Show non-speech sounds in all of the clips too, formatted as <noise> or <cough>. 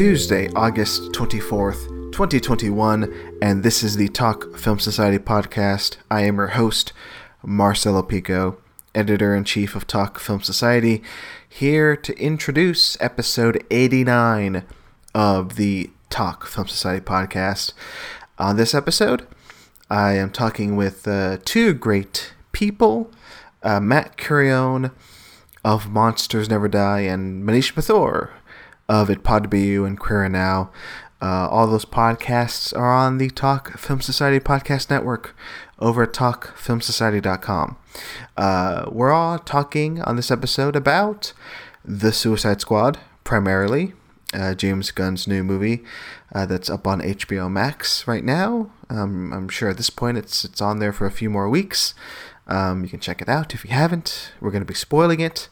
Tuesday, August 24th, 2021, and this is the Talk Film Society podcast. I am your host, Marcelo Pico, editor in chief of Talk Film Society, here to introduce episode 89 of the Talk Film Society podcast. On this episode, I am talking with uh, two great people uh, Matt Curione of Monsters Never Die and Manish Mathur of It Pod Be You and Queer Now. Uh, all those podcasts are on the Talk Film Society Podcast Network over at talkfilmsociety.com. Uh, we're all talking on this episode about The Suicide Squad, primarily. Uh, James Gunn's new movie uh, that's up on HBO Max right now. Um, I'm sure at this point it's it's on there for a few more weeks. Um, you can check it out if you haven't. We're going to be spoiling it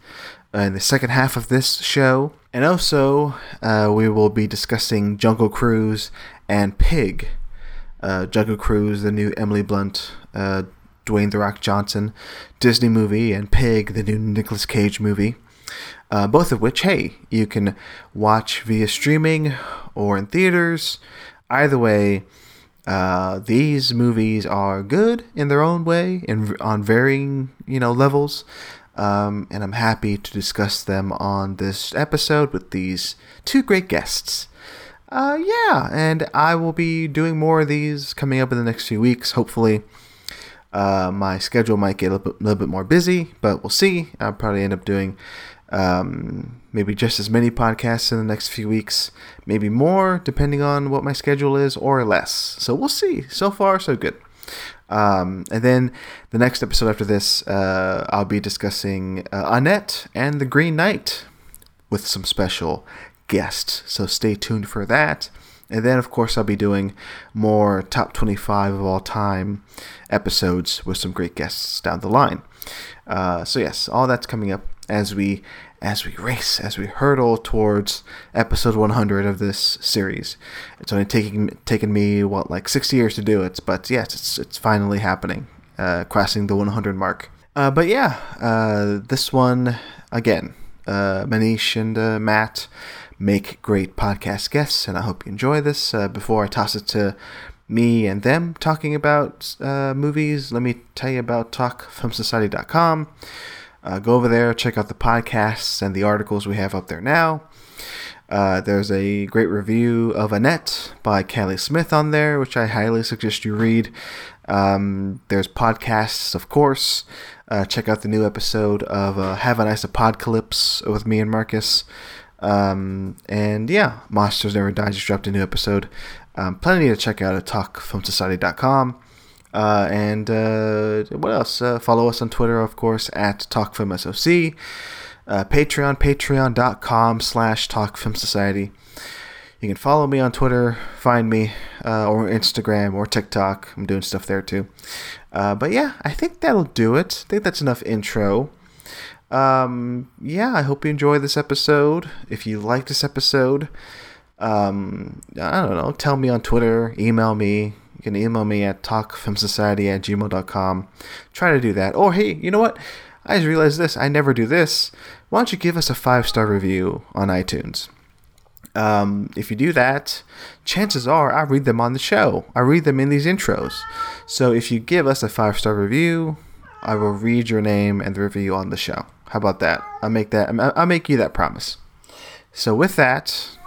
in the second half of this show. And also, uh, we will be discussing Jungle Cruise and Pig. Uh, Jungle Cruise, the new Emily Blunt, uh, Dwayne The Rock Johnson Disney movie, and Pig, the new Nicolas Cage movie. Uh, both of which, hey, you can watch via streaming or in theaters. Either way, uh, these movies are good in their own way and on varying, you know, levels. Um, and I'm happy to discuss them on this episode with these two great guests. Uh, yeah, and I will be doing more of these coming up in the next few weeks, hopefully. Uh, my schedule might get a little bit, little bit, more busy, but we'll see. I'll probably end up doing um, maybe just as many podcasts in the next few weeks, maybe more, depending on what my schedule is, or less. So we'll see. So far, so good. Um, and then the next episode after this, uh, I'll be discussing uh, Annette and the Green Knight with some special guests. So stay tuned for that. And then, of course, I'll be doing more top 25 of all time episodes with some great guests down the line. Uh, so, yes, all that's coming up as we as we race, as we hurtle towards episode 100 of this series. It's only taking taken me what like 60 years to do it, but yes, it's it's finally happening, uh, crossing the 100 mark. Uh, but yeah, uh, this one again, uh, Manish and uh, Matt make great podcast guests, and I hope you enjoy this. Uh, before I toss it to me and them talking about movies, let me tell you about TalkFilmSociety.com. Uh, go over there, check out the podcasts and the articles we have up there now. Uh, there's a great review of Annette by Kelly Smith on there, which I highly suggest you read. Um, there's podcasts, of course. Uh, check out the new episode of uh, Have a Nice Apocalypse with me and Marcus. Um, and yeah, Monsters Never Die just dropped a new episode. Um, plenty to check out at talkfilmsociety.com. Uh, and uh, what else? Uh, follow us on Twitter, of course, at TalkFilmSoc. Uh, Patreon, patreon.com slash TalkFilmSociety. You can follow me on Twitter, find me, uh, or Instagram or TikTok. I'm doing stuff there too. Uh, but yeah, I think that'll do it. I think that's enough intro. Um, yeah, I hope you enjoy this episode. If you like this episode, um, I don't know, tell me on Twitter, email me, can email me at talkfilmsociety at gmail.com. Try to do that. Or, hey, you know what? I just realized this. I never do this. Why don't you give us a five star review on iTunes? Um, if you do that, chances are I read them on the show. I read them in these intros. So if you give us a five star review, I will read your name and the review on the show. How about that? I'll make that. I'll make you that promise. So with that,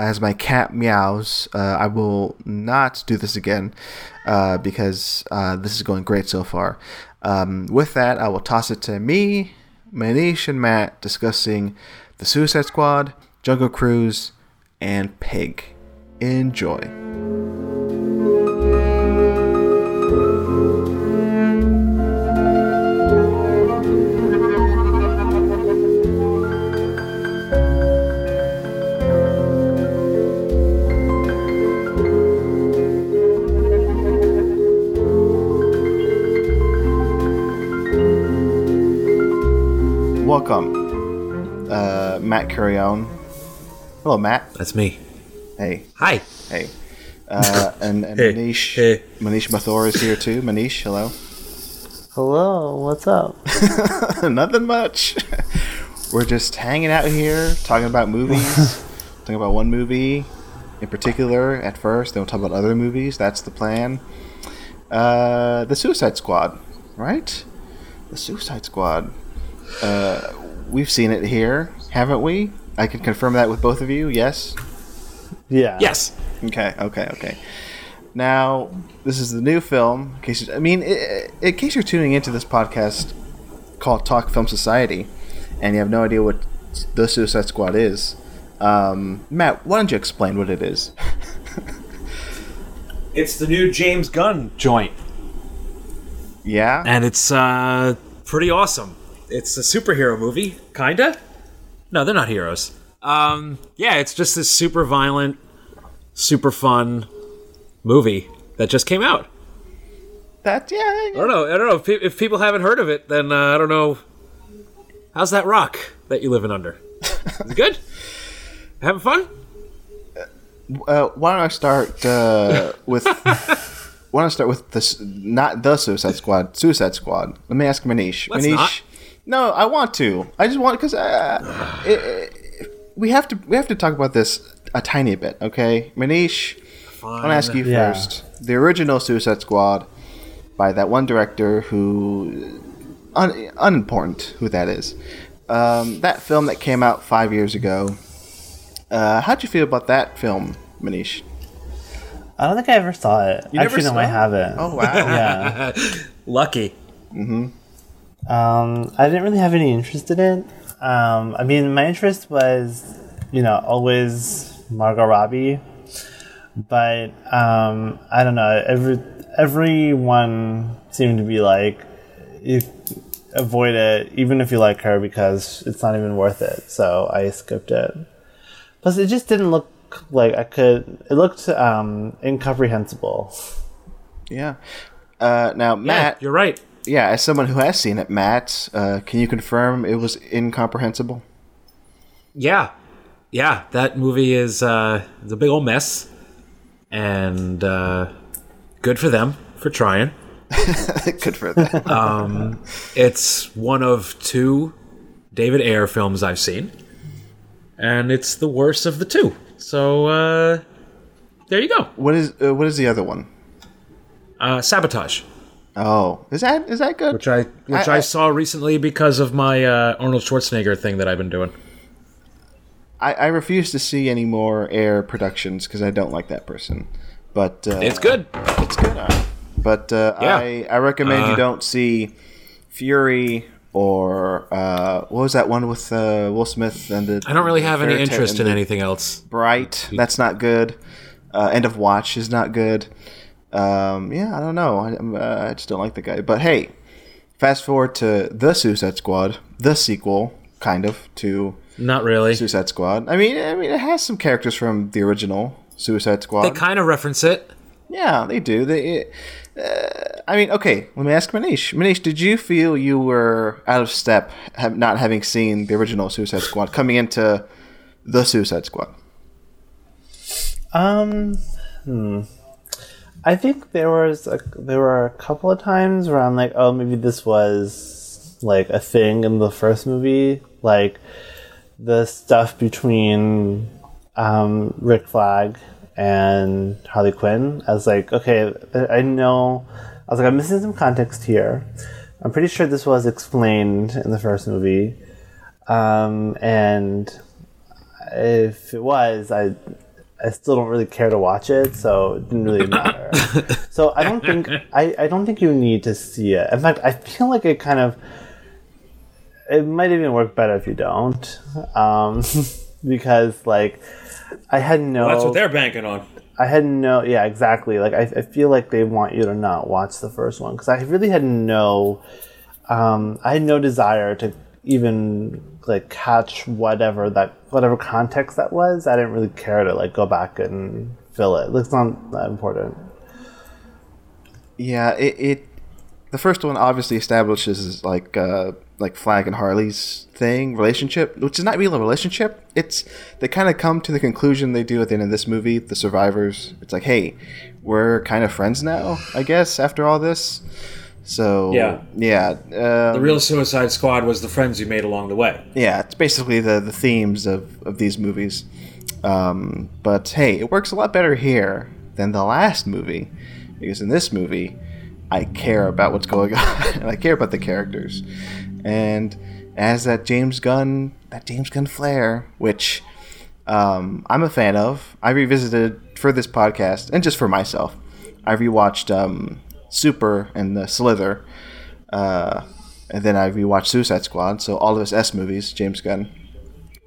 as my cat meows, uh, I will not do this again uh, because uh, this is going great so far. Um, with that, I will toss it to me, Manish, and Matt discussing the Suicide Squad, Jungle Cruise, and Pig. Enjoy. Welcome, uh, Matt Curione. Hello, Matt. That's me. Hey. Hi. Hey. Uh, and, and <laughs> hey. Manish, hey. Manish Mathur is here too. Manish, hello. Hello. What's up? <laughs> Nothing much. We're just hanging out here, talking about movies, <laughs> talking about one movie in particular at first, then we'll talk about other movies. That's the plan. Uh, the Suicide Squad, right? The Suicide Squad. Uh, we've seen it here, haven't we? I can confirm that with both of you. Yes. Yeah. Yes. Okay. Okay. Okay. Now, this is the new film. In case I mean, in case you're tuning into this podcast called Talk Film Society, and you have no idea what the Suicide Squad is, um, Matt, why don't you explain what it is? <laughs> It's the new James Gunn joint, yeah. and it's uh, pretty awesome. It's a superhero movie, kinda. No, they're not heroes. Um, yeah, it's just this super violent, super fun movie that just came out. That yeah. I don't know. I don't know if, pe- if people haven't heard of it. Then uh, I don't know. How's that rock that you're living under? <laughs> Is it good? Having fun? Uh, why don't I start uh, with? <laughs> why don't I start with this? Not the Suicide Squad. Suicide Squad. Let me ask Manish. Let's Manish. not. No, I want to. I just want because uh, it- it- we have to. We have to talk about this a tiny bit. Okay, Manish. I want to ask you Yeah. first. The original Suicide Squad by that one director who un, unimportant who that is. Um, that film that came out five years ago. Uh, how'd you feel about that film, Manish? I don't think I ever saw it. You never Actually, no, saw I it? haven't. Oh wow! <laughs> Yeah. <laughs> Lucky. Um, I didn't really have any interest in it. Um, I mean, my interest was, you know, always Margot Robbie, but um, I don't know. Every everyone seemed to be like, if avoid it, even if you like her, because it's not even worth it. So I skipped it. Plus, it just didn't look like I could. It looked um, incomprehensible. Yeah. Uh, now, Yeah, Matt. you're right. Yeah, as someone who has seen it, Matt, uh, can you confirm it was incomprehensible? Yeah, yeah. That movie is uh, a big old mess, and uh, good for them for trying. <laughs> Good for that. <laughs> It's one of two David Ayer films I've seen, and it's the worst of the two. So uh, there you go. what is uh, what is the other one? Uh, Sabotage, Oh, is that is that good? which I which I- I, I- saw recently because of my uh, Arnold Schwarzenegger thing that I've been doing. I, I refuse to see any more Ayer productions because I don't like that person. But uh, It's good. It's good. uh, But uh, Yeah. I I recommend you Uh, don't see Fury or uh, what was that one with uh, Will Smith and the. I don't really have any interest in anything else. Bright. That's not good. Uh, End of Watch is not good. Um, yeah, I don't know. I, I'm, uh, I just don't like the guy. But hey, fast forward to the Suicide Squad, the sequel, kind of to Not really. Suicide Squad. I mean, I mean, it has some characters from the original Suicide Squad. They kind of reference it. yeah, they do. They. Uh, I mean, okay. Let me ask Manish. Manish, did you feel you were out of step, have, not having seen the original Suicide Squad, coming into the Suicide Squad? Um, hmm. I think there was a, there were a couple of times where I'm like, oh, maybe this was like a thing in the first movie, like the stuff between um, Rick Flag and Harley Quinn. I was like, okay, I know. I was like, I'm missing some context here. I'm pretty sure this was explained in the first movie, um, and if it was, I I still don't really care to watch it, so it didn't really matter. <laughs> so I don't think I, I don't think you need to see it. In fact, I feel like it kind of it might even work better if you don't, um, <laughs> because like I had no Well, that's what they're banking on. I had no, yeah, exactly. Like I, I feel like they want you to not watch the first one because I really had no, um, I had no desire to even like catch whatever that whatever context that was. I didn't really care to like go back and fill it. It's not that important. Yeah, it, it the first one obviously establishes like uh, like Flag and Harley's thing relationship, which is not really a relationship. It's they kind of come to the conclusion they do at the end of this movie, the survivors. It's like, hey, we're kind of friends now, I guess, after all this. So Yeah. yeah, um, The real Suicide Squad was the friends you made along the way. yeah, it's basically the the themes of of these movies. Um, but hey, it works a lot better here than the last movie because in this movie, I care about what's going <laughs> on and I care about the characters. And as that James Gunn, that James Gunn flair, which um, I'm a fan of, I revisited for this podcast and just for myself. I rewatched um, Super and the Slither, uh, and then I rewatched Suicide Squad. So all of his S movies, James Gunn.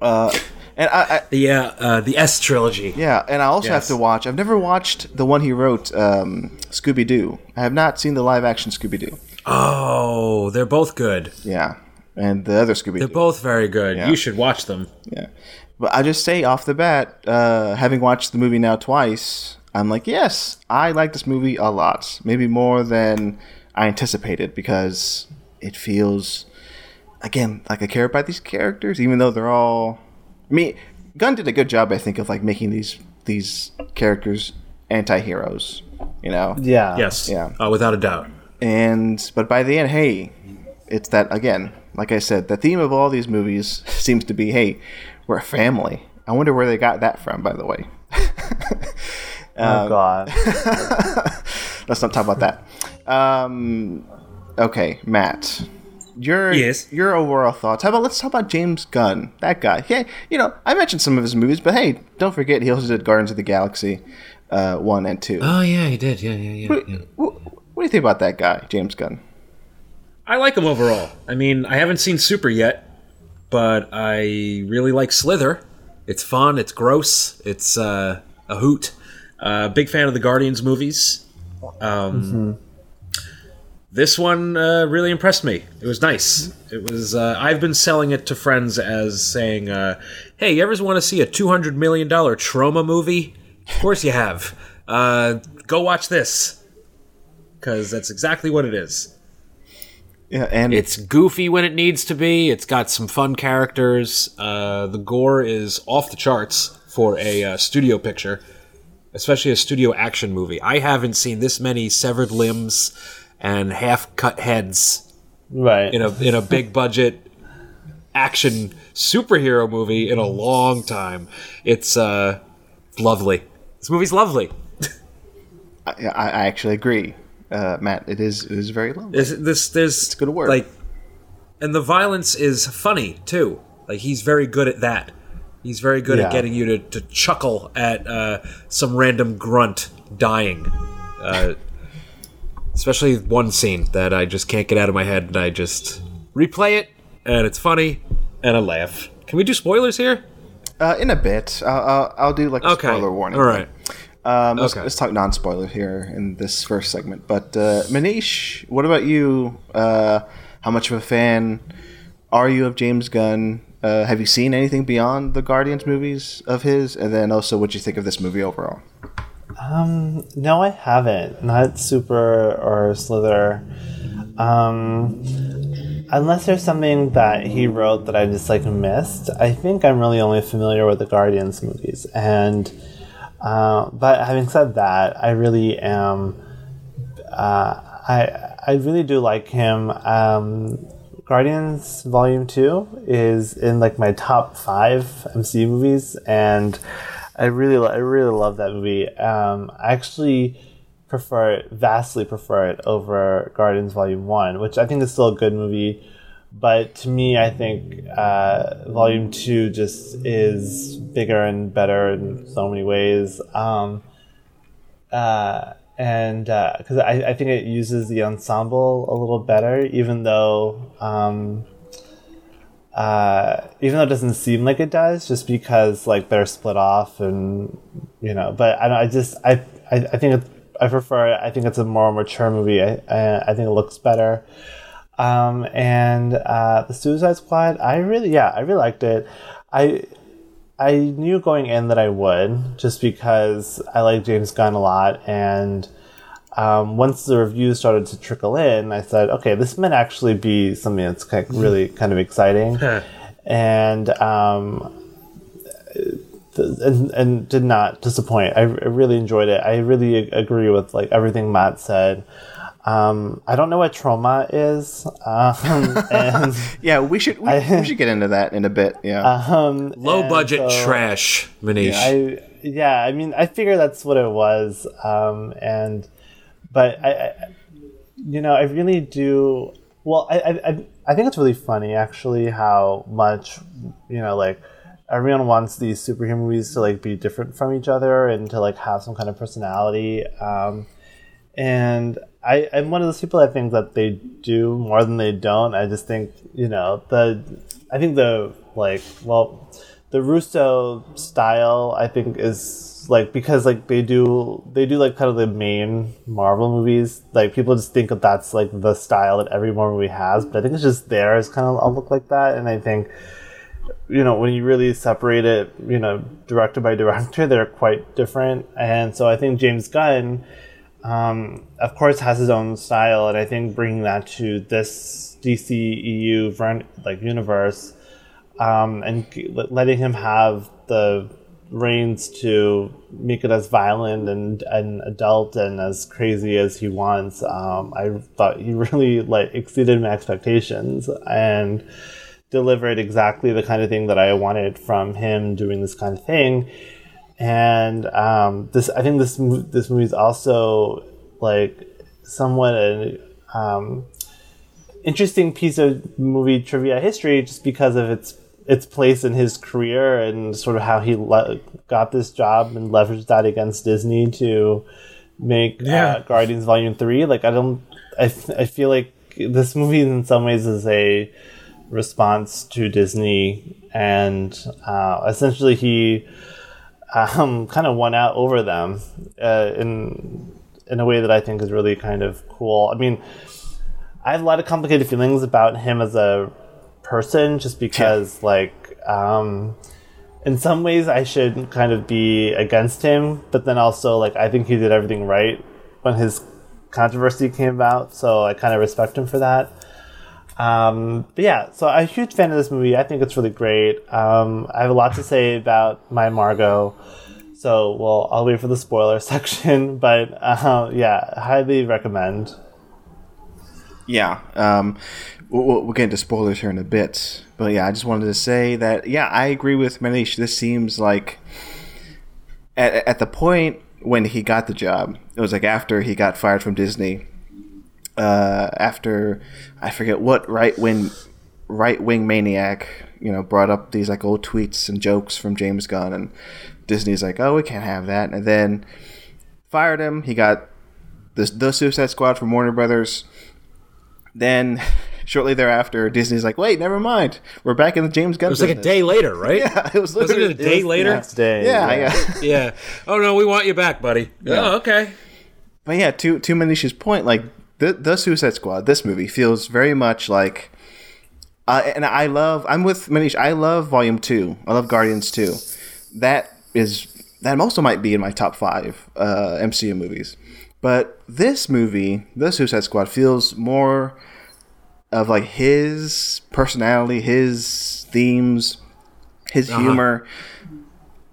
Uh, and I, I Yeah, uh, the S trilogy. yeah, and I also have to watch. I've never watched the one he wrote, um, Scooby Doo. I have not seen the live action Scooby Doo. Oh, they're both good. Yeah, and the other Scooby They're both very good. Yeah. You should watch them. Yeah, but I just say off the bat, uh, having watched the movie now twice, I'm like, yes, I like this movie a lot. Maybe more than I anticipated because it feels, again, like I care about these characters, even though they're all. I mean, Gunn did a good job, I think, of like making these these characters anti-heroes. You know. Yeah. Yes. Yeah. Uh, without a doubt. And but by the end, hey, it's that again. Like I said, the theme of all these movies <laughs> seems to be, hey, we're a family. I wonder where they got that from, by the way. <laughs> Oh god. <laughs> Let's not talk about that. Um, okay, Matt. Your Yes? your overall thoughts. How about let's talk about James Gunn, that guy. Hey, you know I mentioned some of his movies, but hey, don't forget he also did Guardians of the Galaxy, uh, one and two. Oh yeah, he did. Yeah, yeah, yeah. what, what, what do you think about that guy, James Gunn? I like him overall. I mean, I haven't seen Super yet, but I really like Slither. It's fun. It's gross. It's uh, a hoot. Uh, big fan of the Guardians movies. Um, This one uh, really impressed me. It was nice. It was. Uh, I've been selling it to friends as saying, uh, "Hey, you ever want to see a two hundred million dollar Troma movie? Of course you have. Uh, go watch this." Because that's exactly what it is. Yeah, and It's goofy when it needs to be. It's got some fun characters. Uh, the gore is off the charts for a uh, studio picture, especially a studio action movie. I haven't seen this many severed limbs and half cut heads Right. in a in a big budget action superhero movie in a long time. It's uh, lovely. This movie's lovely. I, I I actually agree, uh, Matt. It is it is very lovely. This, this there's it's good work. Like, and the violence is funny too. Like he's very good at that. He's very good Yeah. at getting you to, to chuckle at uh, some random grunt dying. Uh, especially one scene that I just can't get out of my head, and I just replay it, and it's funny, and I laugh. Can we do spoilers here? Uh, in a bit, I'll, I'll, I'll do like a Okay. spoiler warning. All right. Um, let's, Okay. let's talk non-spoiler here in this first segment. But uh, Manish, what about you? Uh, how much of a fan are you of James Gunn? Uh, have you seen anything beyond the Guardians movies of his? And then also, what do you think of this movie overall? Um, no, I haven't. Not Super or Slither. Um, unless there's something that he wrote that I just like missed. I think I'm really only familiar with the Guardians movies, and uh, but having said that, I really am. Uh, I I really do like him. Um, Guardians Volume Two is in like my top five MCU movies, and I really I really love that movie. Um, I actually prefer it vastly prefer it over Guardians Volume One, which I think is still a good movie. But to me, I think uh, Volume Two just is bigger and better in so many ways. Um, uh, and because I, I think it uses the ensemble a little better, even though um, uh, even though it doesn't seem like it does, just because like they're split off and you know. But I. I just I I, I think it, I prefer. I think it's a more mature movie. I I, I think it looks better. Um, and uh, the Suicide Squad, I really yeah, I really liked it. I I knew going in that I would, just because I like James Gunn a lot, and um, once the reviews started to trickle in, I said, okay, this might actually be something that's like really kind of exciting, and um, and and did not disappoint. I, I really enjoyed it. I really agree with like everything Matt said. Um, I don't know what Troma is, um, <laughs> and Yeah, we should we, we should get into that in a bit. Yeah. um, Low budget so- trash, Manish. I yeah, I mean, I figure that's what it was, um, and but I, I, you know, I really do. Well, I, I I- I think it's really funny actually how much you know like everyone wants these superhero movies to like be different from each other and to like have some kind of personality. Um, and I, I'm one of those people that think that they do more than they don't. I just think you know the, I think the like well, the Russo style I think is like because like they do they do like kind of the main Marvel movies. Like people just think that that's like the style that every Marvel movie has, but I think it's just theirs kind of all look like that. And I think you know, when you really separate it, you know, director by <laughs> director, they're quite different. And so I think James Gunn, um, of course, has his own style, and I think bringing that to this DCEU like universe, um, and letting him have the reins to make it as violent and, and adult and as crazy as he wants. Um, I thought he <laughs> really like exceeded my expectations and delivered exactly the kind of thing that I wanted from him doing this kind of thing. And um, this, I think this this movie is also like somewhat an um, interesting piece of movie trivia history, just because of its its place in his career and sort of how he le- got this job and leveraged that against Disney to make Yeah. uh, Guardians Volume Three. Like I don't, I, I feel like this movie in some ways is a response to Disney, and uh, essentially he um, <laughs> kind of won out over them uh, in in a way that I think is really kind of cool. I mean, I have a lot of complicated feelings about him as a person, just because like. Um, in some ways, I should kind of be against him, but then also, like, I think he did everything right when his controversy came about, so I kind of respect him for that. Um, but yeah, so I'm a huge fan of this movie. I think it's really great. Um, I have a lot to say about my Margot, so well, I'll wait for the spoiler <laughs> section. But uh, yeah, highly recommend. Yeah, um, we'll, we'll get into spoilers here in a bit, but yeah, I just wanted to say that yeah, I agree with Manish. This seems like at, at the point when he got the job, it was like after he got fired from Disney. Uh, after I forget what right wing right wing maniac you know brought up these like old tweets and jokes from James Gunn, and Disney's like, oh, we can't have that, and then fired him. He got the the Suicide Squad from Warner Brothers. Then, <laughs> shortly thereafter, Disney's like, "Wait, never mind. We're back in the James Gunn." it was like a day later, right? <laughs> Yeah, it was Wasn't literally it a day later? Next day, Yeah, yeah. yeah. yeah. Oh no, we want you back, buddy. Oh, okay. But yeah, to to Manish's point, like the the Suicide Squad, this movie feels very much like. Uh, and I love. I'm with Manish. I love Volume Two. I love Guardians Two. That is that also might be in my top five uh, MCU movies. But this movie, The Suicide Squad, feels more of like his personality, his themes, his humor,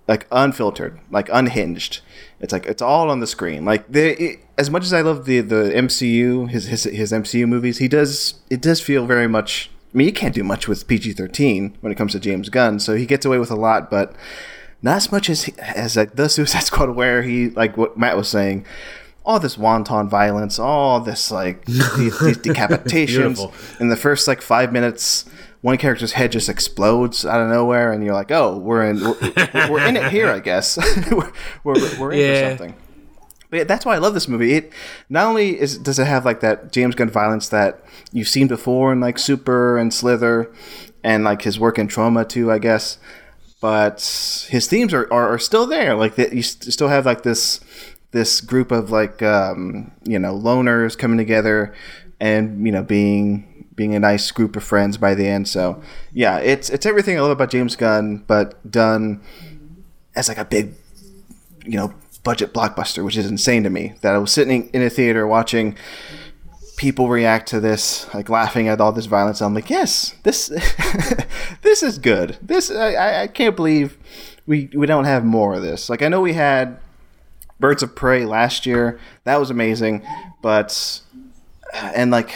like unfiltered, like unhinged. It's like it's all on the screen. Like the it, as much as I love the the MCU, his his his MCU movies, he does it does feel very much. I mean, you can't do much with PG thirteen when it comes to James Gunn, so he gets away with a lot, but not as much as as like the Suicide <laughs> Squad, where he like what Matt was saying, all this wanton violence, all this like <laughs> these, these decapitations in the first like five minutes. One character's head just explodes out of nowhere, and you're like, "Oh, we're in, we're, we're in it here, I guess. <laughs> we're, we're, we're in Yeah. for something." But yeah, that's why I love this movie. It not only is does it have like that James Gunn violence that you've seen before in like Super and Slither, and like his work in Troma too, I guess. But his themes are, are, are still there. Like that, you st- still have like this this group of like um, you know loners coming together, and you know being being a nice group of friends by the end. So yeah, it's it's everything I love about James Gunn, but done as like a big you know budget blockbuster, which is insane to me. That I was sitting in a theater watching people react to this, like laughing at all this violence. I'm like, yes, this <laughs> this is good. This I- I, can't believe we we don't have more of this. Like I know we had Birds of Prey last year. That was amazing, but and like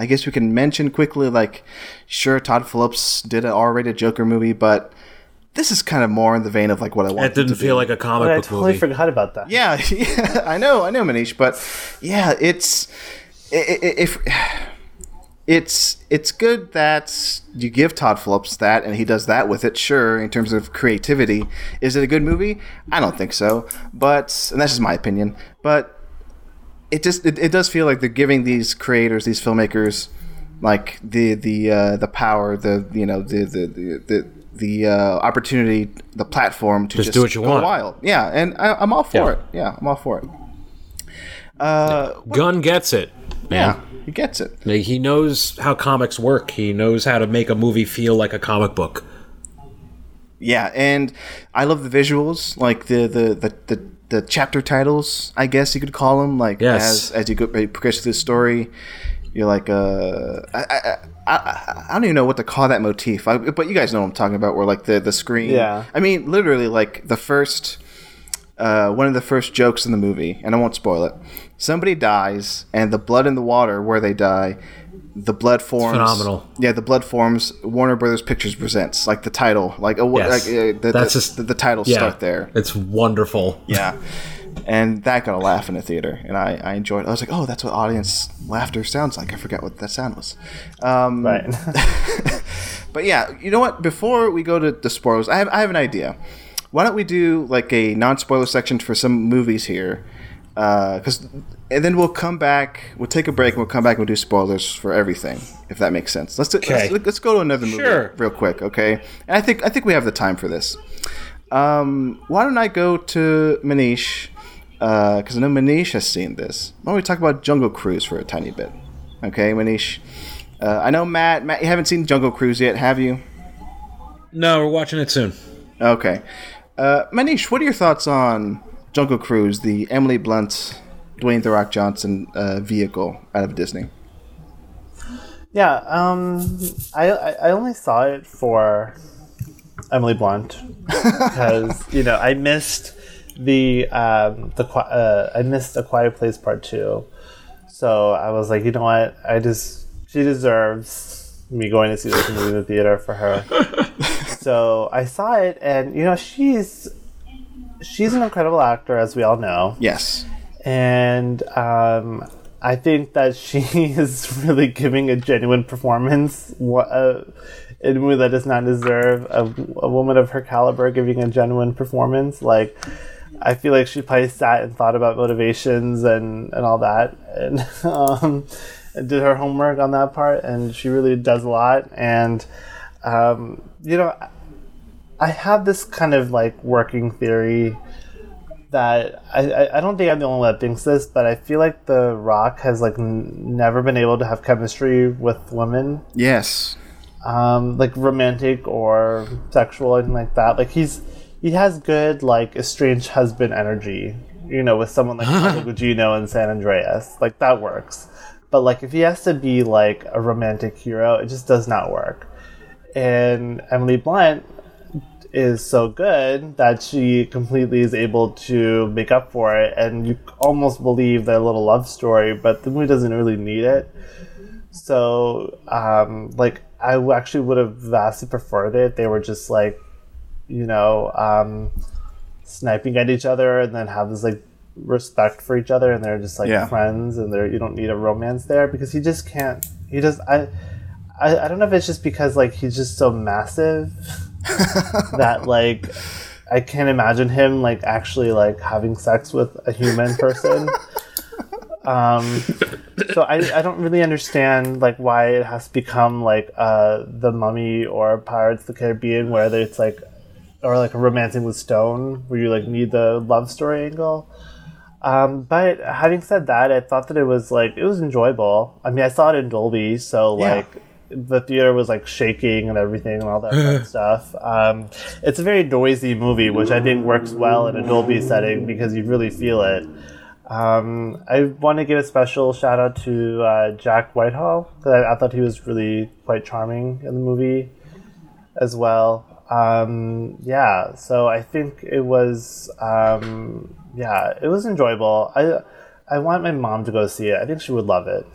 I guess we can mention quickly like sure Todd Phillips did an R-rated Joker movie, but this is kind of more in the vein of like what I want. It didn't feel like a comic But I book totally movie. forgot about that. Yeah, <laughs> yeah, I know, I know, Manish, but yeah, it's i- i- if it's it's good that you give Todd Phillips that and he does that with it. Sure, in terms of creativity, is it a good movie? I don't think so, but and that's just my opinion. But it just it, it does feel like they're giving these creators, these filmmakers, like the the uh, the power, the you know the the the. the the uh, opportunity, the platform to just, do what you want. wild, yeah, and I, I'm all for Yeah. it. Yeah, I'm all for it. Uh, Gunn gets it. yeah, he gets it. Like, he knows how comics work. He knows how to make a movie feel like a comic book. Yeah, and I love the visuals, like the the the, the, the chapter titles, I guess you could call them. Like Yes. as as you go you progress through the story, you're like uh, I, I, I, I don't even know what to call that motif, I, but you guys know what I'm talking about. Where like the the screen, Yeah. I mean, literally like the first. Uh, one of the first jokes in the movie, and I won't spoil it. Somebody dies, and the blood in the water where they die, the blood forms. phenomenal. Yeah, the blood forms. Warner Brothers Pictures presents like the title, like, a, Yes. like uh, the, That's the, just- the, the title Yeah. start there. It's wonderful. Yeah, and that got a laugh in the theater, and I, I enjoyed. it. I was like, oh, that's what audience laughter sounds like. I forgot what that sound was. Um, Right. <laughs> <laughs> but yeah, you know what? Before we go to the spoilers, I have I have an idea. Why don't we do like a non-spoiler section for some movies here? Because and then we'll come back. We'll take a break and we'll come back and we'll do spoilers for everything, if that makes sense. Let's do, Okay. let's, let's go to another movie Sure. real quick, okay? And I think I think we have the time for this. Um, why don't I go to Manish? Because I know Manish has seen this. Why don't we talk about Jungle Cruise for a tiny bit? Okay, Manish. Uh, I know Matt. Matt, you haven't seen Jungle Cruise yet, have you? No, we're watching it soon. Okay. Uh, Manish, what are your thoughts on Jungle Cruise, the Emily Blunt, Dwayne The Rock Johnson uh, vehicle out of Disney? Yeah, um, I, I only saw it for Emily Blunt <laughs> because you know I missed the um the uh, I missed a Quiet Place Part Two, so I was like, you know what, I just she deserves me going to see this movie in the theater for her. <laughs> so I saw it, and you know she's she's an incredible actor, as we all know Yes. and um, I think that she <laughs> is really giving a genuine performance. What uh, in a movie that does not deserve a, a woman of her caliber giving a genuine performance. Like, I feel like she probably sat and thought about motivations and and all that, and <laughs> um, did her homework on that part. And she really does a lot. And um, you know, I have this kind of like working theory that I, I, I don't think I'm the only one that thinks this, but I feel like The Rock has like n- never been able to have chemistry with women, Yes. um, like romantic or sexual, anything like that. Like he's he has good like estranged husband energy, you know, with someone like <laughs> Gugino and San Andreas, like that works. But like if he has to be like a romantic hero, it just does not work. And Emily Blunt is so good that she completely is able to make up for it. And you almost believe their little love story but the movie doesn't really need it. So um, like I actually would have vastly preferred it. They were just like you know um, sniping at each other and then have this like respect for each other and they're just like Yeah. friends and they're you don't need a romance there because he just can't he just I, I i don't know if it's just because like he's just so massive <laughs> that like I can't imagine him like actually like having sex with a human person. um, so I, I don't really understand like why it has to become like uh, the Mummy or Pirates of the Caribbean where it's like or like a Romancing with Stone where you like need the love story angle. Um, but having said that, I thought that it was like it was enjoyable. I mean, I saw it in Dolby, so Yeah. The theater was like shaking and everything and all that fun <laughs> stuff. Um, it's a very noisy movie, which I think works well in a Dolby setting because you really feel it. Um, I want to give a special shout out to uh, Jack Whitehall because I, I thought he was really quite charming in the movie as well. Um, yeah, so I think it was um, yeah, it was enjoyable. I I want my mom to go see it. I think she would love it.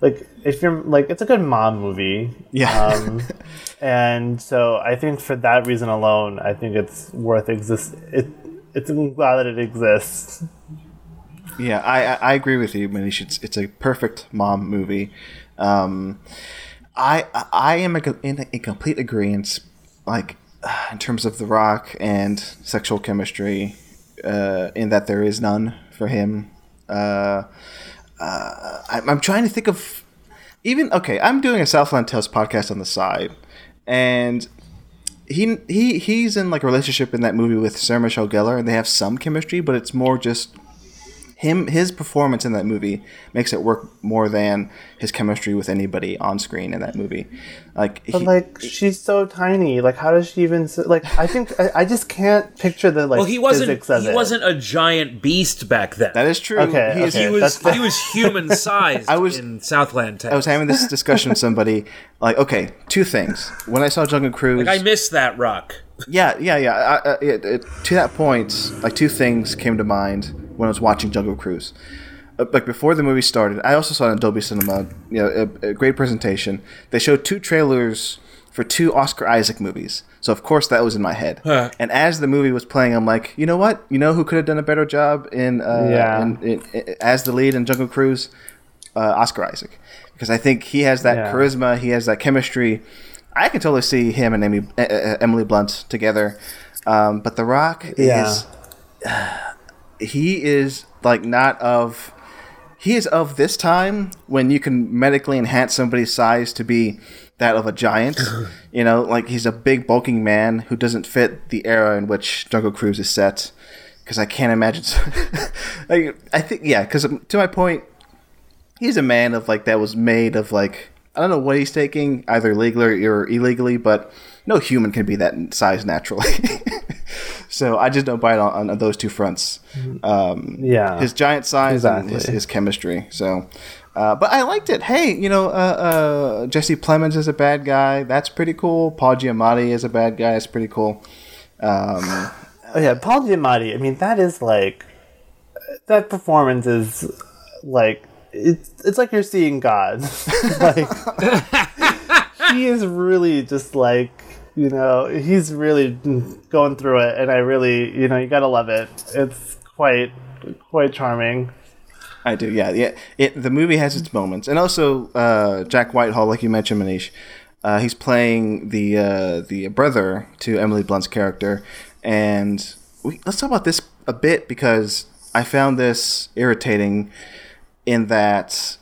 Like if you're like it's a good mom movie. Yeah. Um, <laughs> and so I think for that reason alone, I think it's worth exist. It it's I'm glad that it exists. Yeah, I I, agree with you, Manish. It's it's a perfect mom movie. Um, I I am a, in a complete agreement, like <sighs> in terms of The Rock and sexual chemistry, uh, in that there is none for him. Uh, uh, I'm, I'm trying to think of even okay. I'm doing a Southland Tales podcast on the side, and he he he's in like a relationship in that movie with Sarah Michelle Gellar, and they have some chemistry, but it's more just him his performance in that movie makes it work more than his chemistry with anybody on screen in that movie. Like, But he- like she's so tiny. Like how does she even like? I think I, I just can't picture the like Well, he wasn't. of He it. wasn't a giant beast back then. that is true. Okay, He is- okay. he was. that's fair. He was human <laughs> sized. I was- in Southland. I was having this discussion with somebody. Like, okay, two things. When I saw Jungle Cruise, I missed that rock. Yeah, yeah, yeah. I, I, it, it, to that point, like two things came to mind when I was watching Jungle Cruise. Uh, Like before the movie started, I also saw it in Dolby Cinema. You know, a, a great presentation. They showed two trailers for two Oscar Isaac movies. So of course that was in my head. Huh. And as the movie was playing, I'm like, you know what? You know who could have done a better job in, uh, Yeah. in, in, in as the lead in Jungle Cruise? Uh, Oscar Isaac, because I think he has that Yeah. charisma. He has that chemistry. I can totally see him and Amy, uh, uh, Emily Blunt together. Um, but The Rock Yeah. is <sighs> he is like not of he is of this time when you can medically enhance somebody's size to be that of a giant. <laughs> you know, like he's a big bulking man who doesn't fit the era in which Jungle Cruise is set. Because I can't imagine. <laughs> like, I think yeah. Because um, to my point, he's a man of like that was made of like I don't know what he's taking either legally or illegally, but no human can be that size naturally. <laughs> so I just don't buy it on, on those two fronts. Um, Yeah. his giant size and his, his chemistry. So, uh, but I liked it. Hey, you know, uh, uh, Jesse Plemons is a bad guy. That's pretty cool. Paul Giamatti is a bad guy. It's pretty cool. Um, Oh yeah, Paul Giamatti. I mean, that is like that performance is like it's it's like you're seeing God. <laughs> like <laughs> he is really just like you know he's really going through it, and I really you know you gotta love it. It's quite quite charming. I do, yeah, yeah. It the movie has its moments, and also uh, Jack Whitehall, like you mentioned, Manish. Uh, he's playing the uh, the brother to Emily Blunt's character, and we, let's talk about this a bit because I found this irritating in that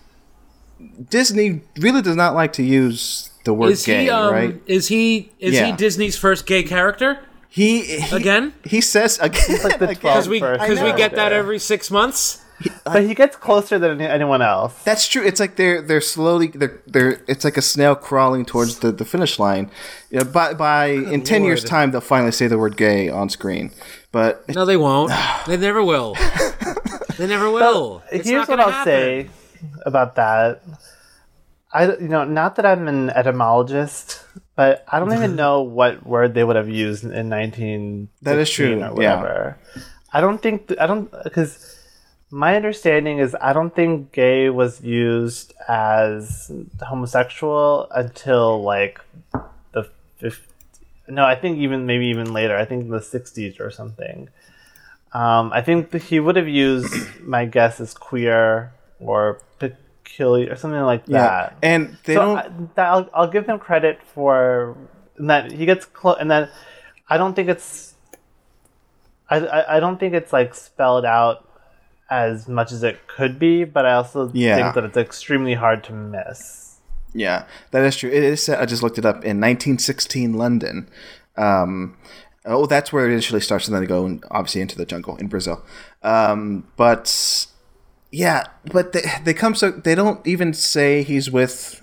Disney really does not like to use the word Is gay, he? Um, right? Is he? Is Yeah. he Disney's first gay character? He, he Again? He says again. like the <laughs> again. twelfth Because we because we get that every six months. But he gets closer than anyone else. That's true. It's like they're they're slowly they're they're it's like a snail crawling towards the, the finish line. You know, by by in ten years time they'll finally say the word gay on screen. But No, they won't. <sighs> they never will. <laughs> They never will. It's Here's not what I'll happen. say about that. I you know not that I'm an etymologist, but I don't even <laughs> know what word they would have used in 19. That is true, Or yeah. whatever. I don't think I don't because my understanding is I don't think gay was used as homosexual until like the no I think even maybe even later I think the 60s or something. Um, I think he would have used my guess is queer or peculiar or something like yeah, that. and they so don't. I, that, I'll, I'll give them credit for that he gets close, and then I don't think it's I, I I don't think it's like spelled out as much as it could be, but I also Yeah. think that it's extremely hard to miss. Yeah, that is true. It is. I just looked it up in 1916 London. Um, oh, that's where it initially starts, and then they go obviously into the jungle in Brazil. Um, but yeah, but they they come so they don't even say he's with.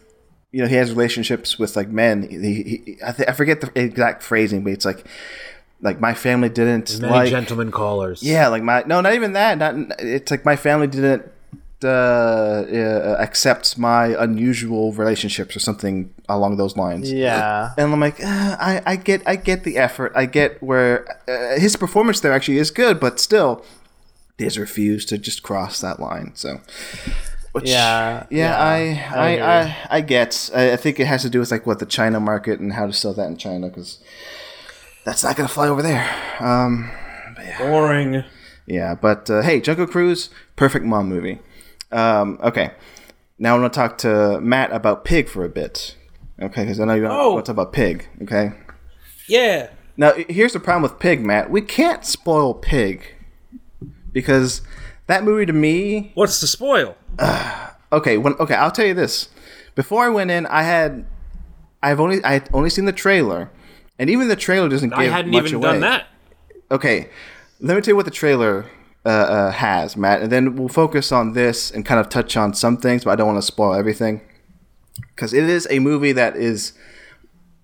You know, he has relationships with like men. He, he, I, th- I forget the exact phrasing, but it's like, like my family didn't Many like. gentlemen callers. Yeah, like my no, not even that. Not it's like my family didn't uh, uh, accept my unusual relationships or something along those lines. Yeah. And I'm like, uh, I, I get, I get the effort. I get where uh, his performance there actually is good, but still, he has refused to just cross that line. So, Which, Yeah, yeah, yeah, I, I I, agree. I, I, get. I, I think it has to do with like what the China market and how to sell that in China because that's not gonna fly over there. Um, Boring. yeah, but uh, hey, Jungle Cruise, perfect mom movie. Um, okay, now I want to talk to Matt about Pig for a bit. Okay, because I know you Oh. want to talk about Pig. Okay. Yeah. Now, here's the problem with Pig, Matt. We can't spoil Pig because that movie to me. What's the spoil? <sighs> Okay, when okay, I'll tell you this. Before I went in, I had, I've only I had only seen the trailer, and even the trailer doesn't I give hadn't much even away. done that. Okay, let me tell you what the trailer uh, uh, has, Matt, and then we'll focus on this and kind of touch on some things, but I don't want to spoil everything because it is a movie that is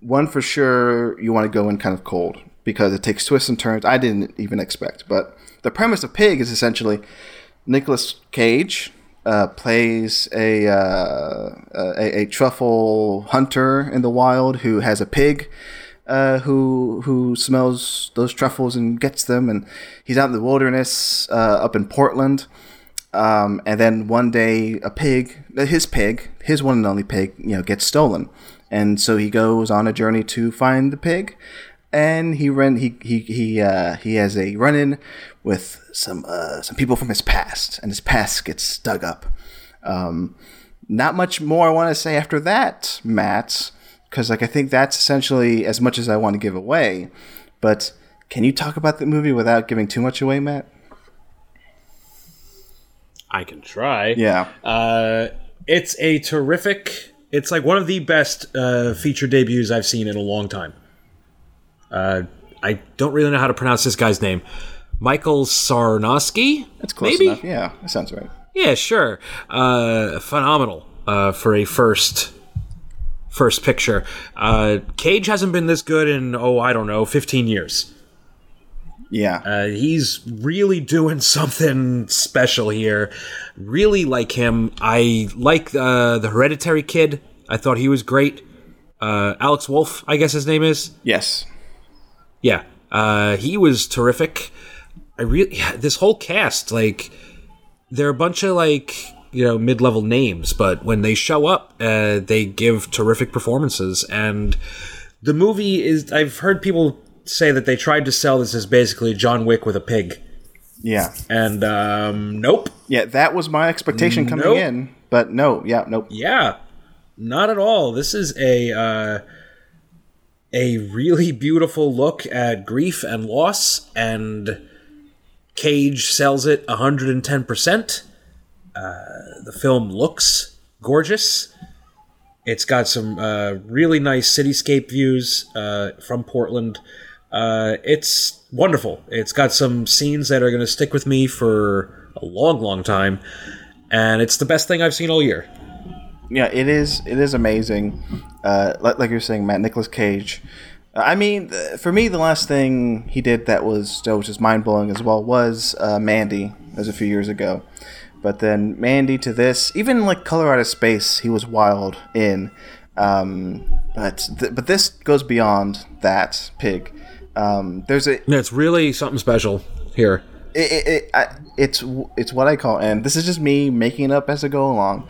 one for sure you want to go in kind of cold because it takes twists and turns I didn't even expect. But the premise of Pig is essentially Nicolas Cage uh, plays a, uh, a a truffle hunter in the wild who has a pig uh, who who smells those truffles and gets them, and he's out in the wilderness uh, up in Portland. Um, and then one day, a pig, his pig, his one and only pig, you know, gets stolen, and so he goes on a journey to find the pig, and he run he he he uh, he has a run in with some uh, some people from his past, and his past gets dug up. Um, not much more I want to say after that, Matt, because like I think that's essentially as much as I want to give away. But can you talk about the movie without giving too much away, Matt? I can try. Yeah. Uh, it's a terrific. It's like one of the best uh, feature debuts I've seen in a long time. Uh, I don't really know how to pronounce this guy's name. Michael Sarnoski. That's close Maybe? enough. Yeah, that sounds right. Yeah, sure. Uh, phenomenal uh, for a first first picture. Uh, Cage hasn't been this good in oh I don't know, fifteen years. Yeah. Uh, he's really doing <laughs> something special here. Really like him. I like uh, the Hereditary kid. I thought he was great. Uh, Alex Wolff, I guess his name is. yes. Yeah, uh, he was terrific. I really yeah, this whole cast like they're a bunch of like you know mid-level names, but when they show up, uh, they give terrific performances. And the movie is I've heard people say that they tried to sell this as basically John Wick with a pig, Yeah. and um, nope, Yeah, that was my expectation coming Nope. in, but no. Yeah, nope. yeah, not at all. This is a uh, a really beautiful look at grief and loss, and Cage sells it 110%. Uh, the film looks gorgeous. It's got some uh, really nice cityscape views uh, from Portland. Uh, it's wonderful. It's got some scenes that are going to stick with me for a long, long time. And it's the best thing I've seen all year. Yeah, it is. It is amazing. Uh, like, you're saying, Matt Nicolas Cage. I mean, for me, the last thing he did that was that was just mind blowing as well was uh, Mandy. as a few years ago. But then Mandy to this, even like Color Out of Space, he was wild in. Um, but th- but this goes beyond that. Pig. Um, there's a it's really something special here. it, it, it, I, it's it's what I call, and this is just me making it up as I go along.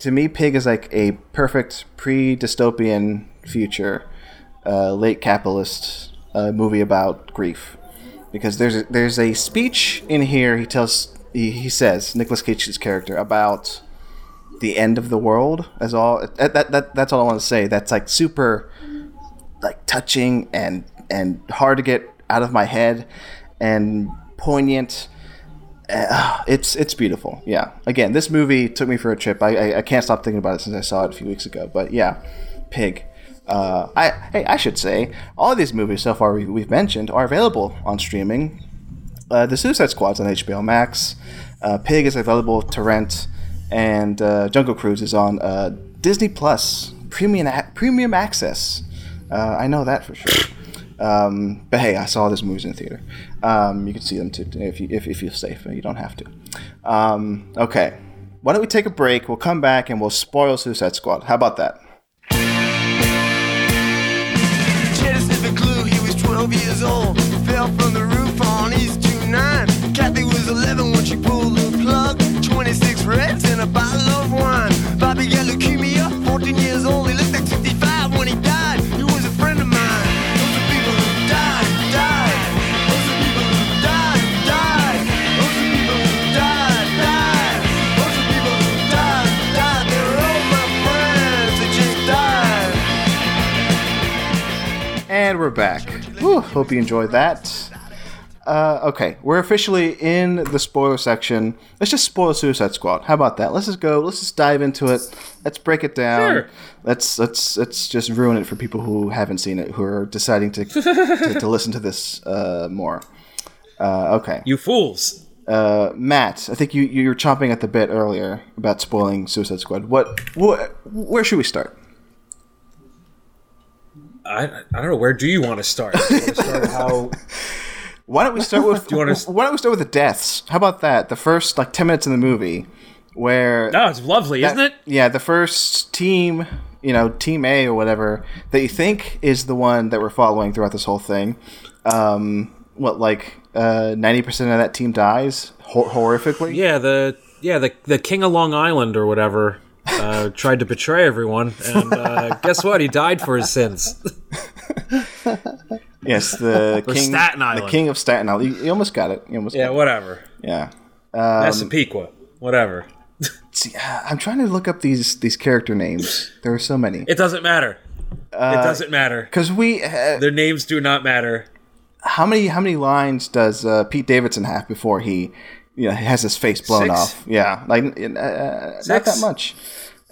To me, Pig is like a perfect pre-dystopian future, uh, late capitalist uh, movie about grief, because there's a, there's a speech in here. He tells he, he says Nicolas Cage's character about the end of the world as all that, that, that that's all I want to say. That's like super like touching and and hard to get out of my head and poignant. Uh, it's it's beautiful. Yeah. Again, this movie took me for a trip. I, I I can't stop thinking about it since I saw it a few weeks ago. But yeah, Pig. Uh, I hey, I should say all these movies so far we, we've mentioned are available on streaming. Uh, the Suicide Squad's on HBO Max. Uh, Pig is available to rent, and uh, Jungle Cruise is on uh, Disney Plus premium a- premium access. Uh, I know that for sure. Um, but hey, I saw these movies in the theater. Um, you can see them too if you if, if you're safe. You don't have to. Um, okay, why don't we take a break? We'll come back and we'll spoil Suicide Squad. How about that? 12 years old. Fell from the roof on East 29. Kathy was 11 when she pulled the plug. 26 reds, and a bottle of wine. Bobby got leukemia, 14 years old. He looked like 65 when he died. He was a friend of mine. Those are people who died. And we're back. Whew, hope you enjoyed that. Uh, okay, we're officially in the spoiler section. Let's just spoil Suicide Squad. How about that? Let's just go. Let's just dive into it. Let's break it down. Sure. Let's let's let's just ruin it for people who haven't seen it, who are deciding to to, <laughs> to listen to this uh, more. Uh, okay, You fools. uh, Matt. I think you you were chomping at the bit earlier about spoiling Suicide Squad. What? what where should we start? I, I don't know. Where do you want to start? You want to start how? <laughs> Why don't we start with? you wanna- Why don't we start with the deaths? How about that? The first like ten minutes in the movie, where No, it's lovely, isn't it? Yeah, the first team, you know, Team A or whatever that you think is the one that we're following throughout this whole thing. Um, what like uh, ninety percent of that team dies hor- horrifically. Yeah, the yeah the the king of Long Island or whatever uh, tried to betray everyone, and uh, guess what? He died for his sins. Yes, the <laughs> king, Staten the Island. king of Staten Island. You, you almost got it. You almost yeah, got whatever. it. Yeah. Massapequa, whatever. See, I'm trying to look up these these character names. There are so many It doesn't matter. it doesn't matter. because we. Uh, Their names do not matter. how many how many lines does uh, Pete Davidson have before he you know has his face blown Six? off? Yeah, like uh, not that much.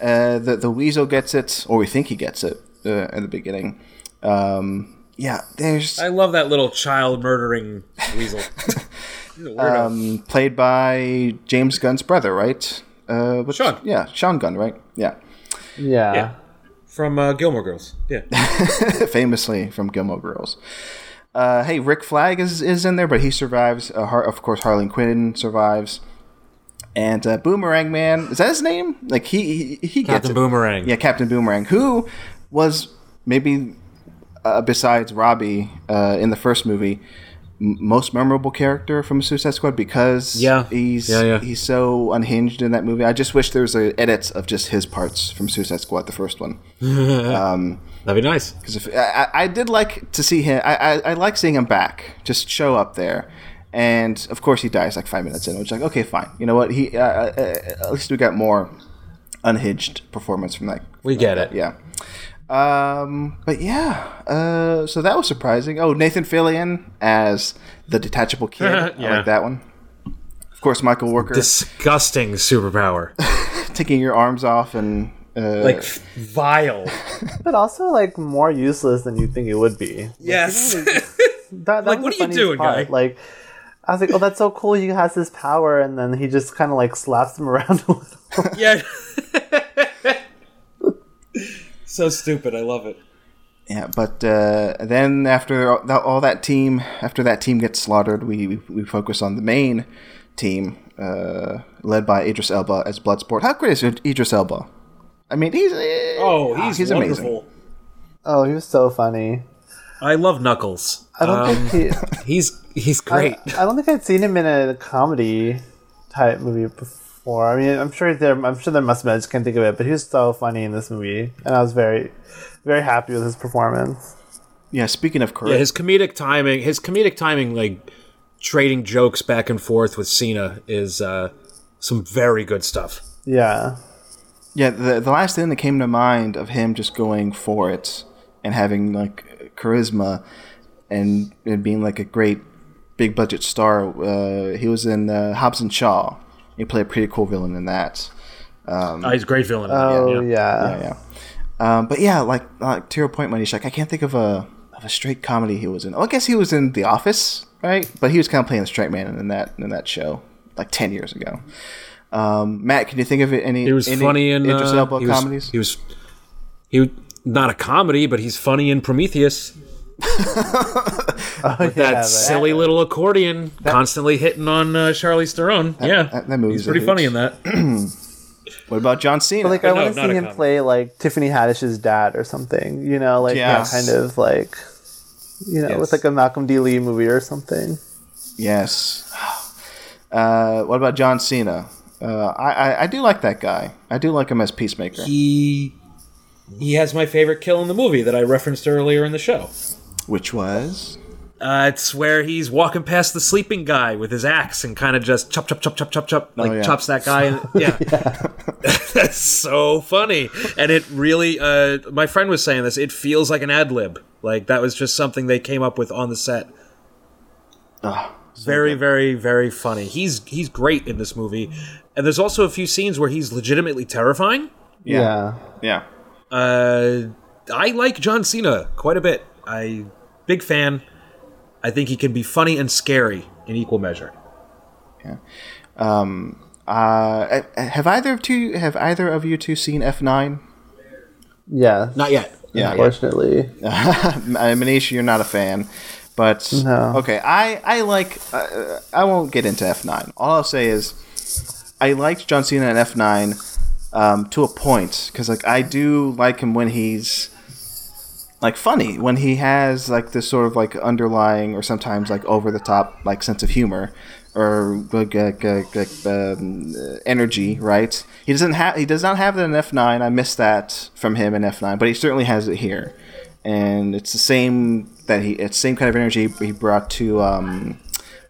Uh, the the weasel gets it, or we think he gets it uh, in the beginning. Um, yeah, there's I love that little child murdering weasel. <laughs> He's a weirdo. um, played by James Gunn's brother, right? Uh, which, Sean. Yeah, Sean Gunn, right? Yeah, Yeah. Yeah. From uh, Gilmore Girls. Yeah. <laughs> famously from Gilmore Girls. Uh, hey, Rick Flag is, is in there, but he survives. Uh, Har- of course, Harley Quinn survives. And uh, Boomerang Man, is that his name? Like he he, he gets Captain it. Boomerang. Yeah, Captain Boomerang, who was maybe uh, besides Robbie uh, in the first movie m- most memorable character from Suicide Squad because Yeah. he's Yeah, yeah. he's so unhinged in that movie. I just wish there was a edits of just his parts from Suicide Squad, the first one. <laughs> That'd be nice. Because if I, I I did like to see him, I, I I like seeing him back, just show up there, and of course he dies like five minutes in, which is like okay, fine. You know what? He uh, uh, uh, at least we got more unhinged performance from that. We get it. Yeah. Um, but yeah, uh, so that was surprising. Oh, Nathan Fillion as the detachable kid. <laughs> I Yeah. like that one. Of course, Michael Rooker Disgusting superpower. <laughs> taking your arms off and uh, Like vile. <laughs> But also like more useless than you think it would be. Yes. That, that <laughs> Like, what are you doing, part. guy? Like, I was like, oh, that's so cool. He has this power, and then he just kind of like slaps him around <laughs> a little. yeah. so stupid. I love it. Yeah, but uh, then after all that, all that team, after that team gets slaughtered, we we, we focus on the main team, uh, led by Idris Elba as Bloodsport. How great is Idris Elba? I mean, he's uh, Oh, he's, he's amazing. Oh, he was so funny. I love Knuckles. I don't Um, think he. <laughs> he's he's great. I, I don't think I'd seen him in a comedy type movie before. I mean, I'm sure there. I'm sure there must have been. I just can't think of it. But he was so funny in this movie, and I was very, very happy with his performance. yeah. Speaking of Yeah, his comedic timing, his comedic timing, like trading jokes back and forth with Cena, is uh, some very good stuff. Yeah, yeah, the the last thing that came to mind of him just going for it and having like charisma and, and being like a great big budget star. Uh, he was in uh, Hobbs and Shaw. He played a pretty cool villain in that. Oh, he's a great villain. in that, Oh yeah. yeah. yeah, yeah. Um, but yeah, like like to your point, Manish, like I can't think of a of a straight comedy he was in. Well, I guess he was in The Office, right? But he was kind of playing the straight man in that in that show like ten years ago. Um, Matt, can you think of it any? He was any funny in Idris uh, Elba he was. He was he not a comedy, but he's funny in Prometheus. <laughs> Oh, yeah, That but- silly little accordion constantly hitting on uh, Charlize Theron. yeah, that- that movie's he's pretty funny in that. <clears throat> what about John Cena? But like I no, want to see him comedy. play like Tiffany Haddish's dad or something. You know, like yeah, Yes. kind of like you know, Yes. with like a Malcolm D. Lee movie or something. yes. <sighs> Uh, what about John Cena Uh, I, I I do like that guy. I do like him as Peacemaker. He he has my favorite kill in the movie that I referenced earlier in the show. which was Uh, it's where he's walking past the sleeping guy with his axe and kind of just chop, chop, chop, chop, chop, chop, like yeah. chops that guy. And, <laughs> yeah, <laughs> that's so funny, and it really. Uh, my friend was saying this. It feels like an ad lib. Like that was just something they came up with on the set. oh, Very, very, very funny. He's he's great in this movie, and there's also a few scenes where he's legitimately terrifying. Yeah. yeah. Uh, I like John Cena quite a bit. I big fan. I think he can be funny and scary in equal measure. Uh, have either of two have either of you two seen F nine? Yeah. Not yet. Yeah, Unfortunately. <laughs> Manish, you're not a fan, but No. okay. I I like. Uh, I won't get into F nine. All I'll say is, I liked John Cena in F nine um, to a point because like I do like him when he's like funny when he has like this sort of like underlying or sometimes like over the top like sense of humor or like, like, like, um, energy right? He doesn't have he does not have that in f9 i missed that from him in f9 but he certainly has it here. And it's the same that he it's same kind of energy he brought to um,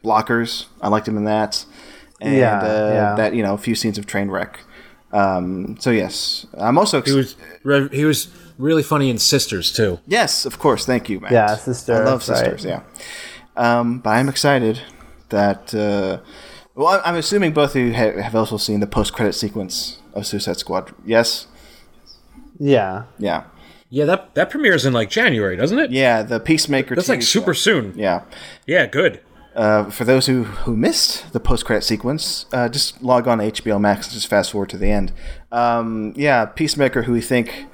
blockers. I liked him in that and Yeah, uh, yeah. that you know a few scenes of train wreck um, so yes i'm also ex- He was re- he was really funny in Sisters too. Yes, of course. Thank you, Matt. Yeah, Sisters, I love right. sisters. Yeah, um, but I'm excited that. Uh, well, I'm- I'm assuming both of you ha- have also seen the post-credit sequence of Suicide Squad. Yes. Yeah. Yeah. Yeah, that that premieres in like January, doesn't it? Yeah. The Peacemaker. That's TV like super show. soon. Yeah. Yeah, good. Uh, for those who, who missed the post credit sequence, uh, just log on to HBO Max and just fast forward to the end. Um, yeah, Peacemaker, who we think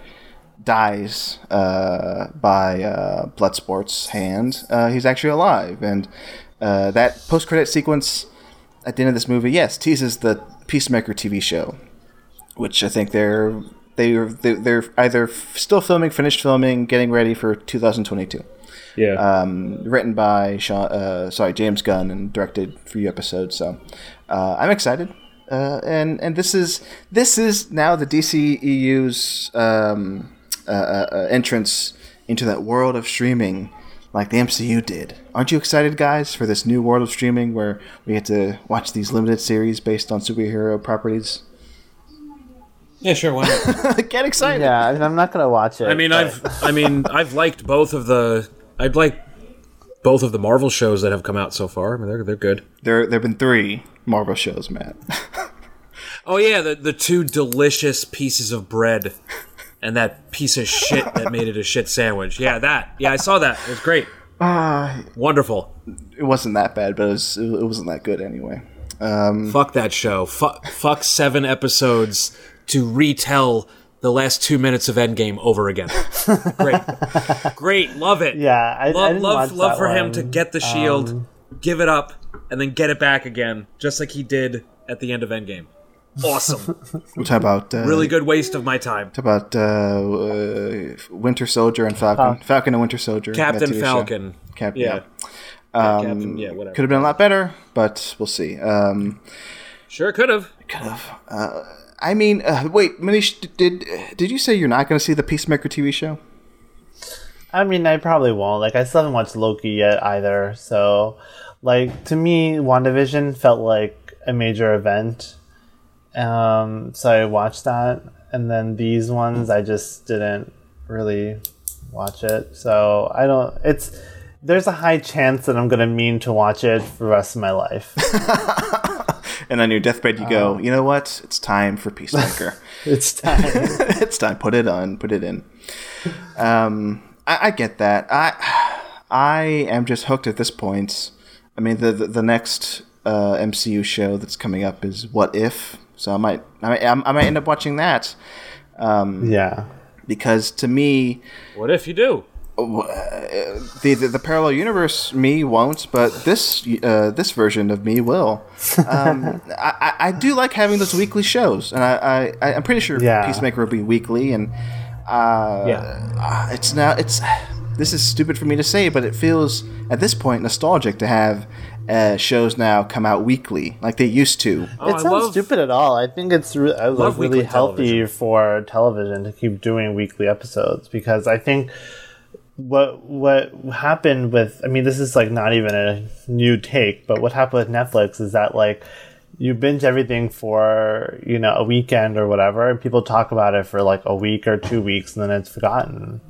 dies uh, by uh, Bloodsport's hand, uh, he's actually alive. And uh, that post credit sequence at the end of this movie, yes, teases the Peacemaker TV show, which I think they're. They're, they're either still filming, finished filming, getting ready for 2022 Yeah. um, written by Sean, uh, sorry James Gunn and directed for few episodes. So uh, I'm excited, uh, and and this is this is now the DCEU's um, uh, uh, uh, entrance into that world of streaming, like the MCU did. Aren't you excited, guys, for this new world of streaming where we get to watch these limited series based on superhero properties? yeah, sure. Why not? <laughs> Get excited! Yeah. I mean, I'm not gonna watch it. I mean, but- I've I mean, I've liked both of the I'd like both of the Marvel shows that have come out so far. I mean, they're they're good. There there've been three Marvel shows, Matt. <laughs> Oh yeah, the the two delicious pieces of bread and that piece of shit that made it a shit sandwich. Yeah, that. Yeah, I saw that. It was great. Wonderful. it wasn't that bad, but it, was, it wasn't that good anyway. Um, Fuck that show. Fuck, fuck seven episodes to retell the last two minutes of Endgame over again. Great, <laughs> great, love it. Yeah, I- I love, didn't love, watch love that for him to get the shield, give it up, and then get it back again, just like he did at the end of Endgame. Awesome, <laughs> we'll talk about uh, really good waste of my time. Talk about uh, uh, Winter Soldier and Falcon. Falcon and Winter Soldier. Captain Falcon. Cap- Yeah. yeah. Captain, yeah, whatever. Could have been a lot better, but we'll see. Um, Sure could have. I mean, uh, wait, Manish, did, did you say you're not going to see the Peacemaker TV show? I mean, I probably won't. Like, I still haven't watched Loki yet either. So, like, to me, WandaVision felt like a major event. Um, so I watched that. And then these ones, I just didn't really watch it. So I don't, it's, there's a high chance that I'm going to mean to watch it for the rest of my life. <laughs> And on your deathbed, you go, you know what? It's time for Peacemaker. <laughs> it's time. <laughs> it's time. Put it on. Put it in. Um, I, I get that. I I am just hooked at this point. I mean, the the, the next uh, MCU show that's coming up is What If. So I might I might, I might end up watching that yeah. because to me, What if you do? The, the the parallel universe me won't, but this uh, this version of me will. Um, <laughs> I, I I do like having those weekly shows, and I, I I'm pretty sure Yeah. Peacemaker will be weekly, and uh, Yeah. uh, it's now it's this is stupid for me to say, but it feels at this point nostalgic to have uh, shows now come out weekly like they used to. Oh, it's not love- stupid at all. I think it's re- uh, Love like really healthy television. for television to keep doing weekly episodes because I think what what happened with I mean this is like not even a new take, but what happened with Netflix is that like you binge everything for you know a weekend or whatever, and people talk about it for like a week or two weeks, and then it's forgotten.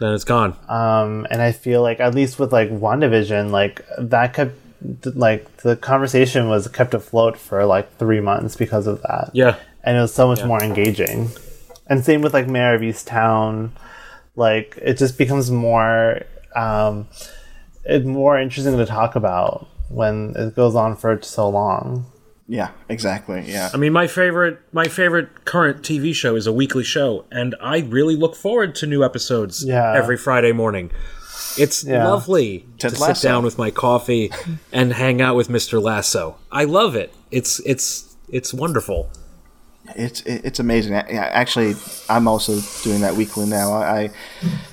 Then it's gone. Um, and I feel like at least with like WandaVision, like that kept like the conversation was kept afloat for like three months because of that. yeah. and it was so much more engaging. And same with like Mare of Easttown, like it just becomes more, um, it's more interesting to talk about when it goes on for so long. Yeah, exactly. Yeah. I mean, my favorite my favorite current TV show is a weekly show, and I really look forward to new episodes Yeah. every Friday morning. It's Yeah. lovely Ted to Lasso. sit down with my coffee and hang out with Mr. Lasso. I love it. It's it's it's wonderful. It's it's amazing. Actually, I'm also doing that weekly now. I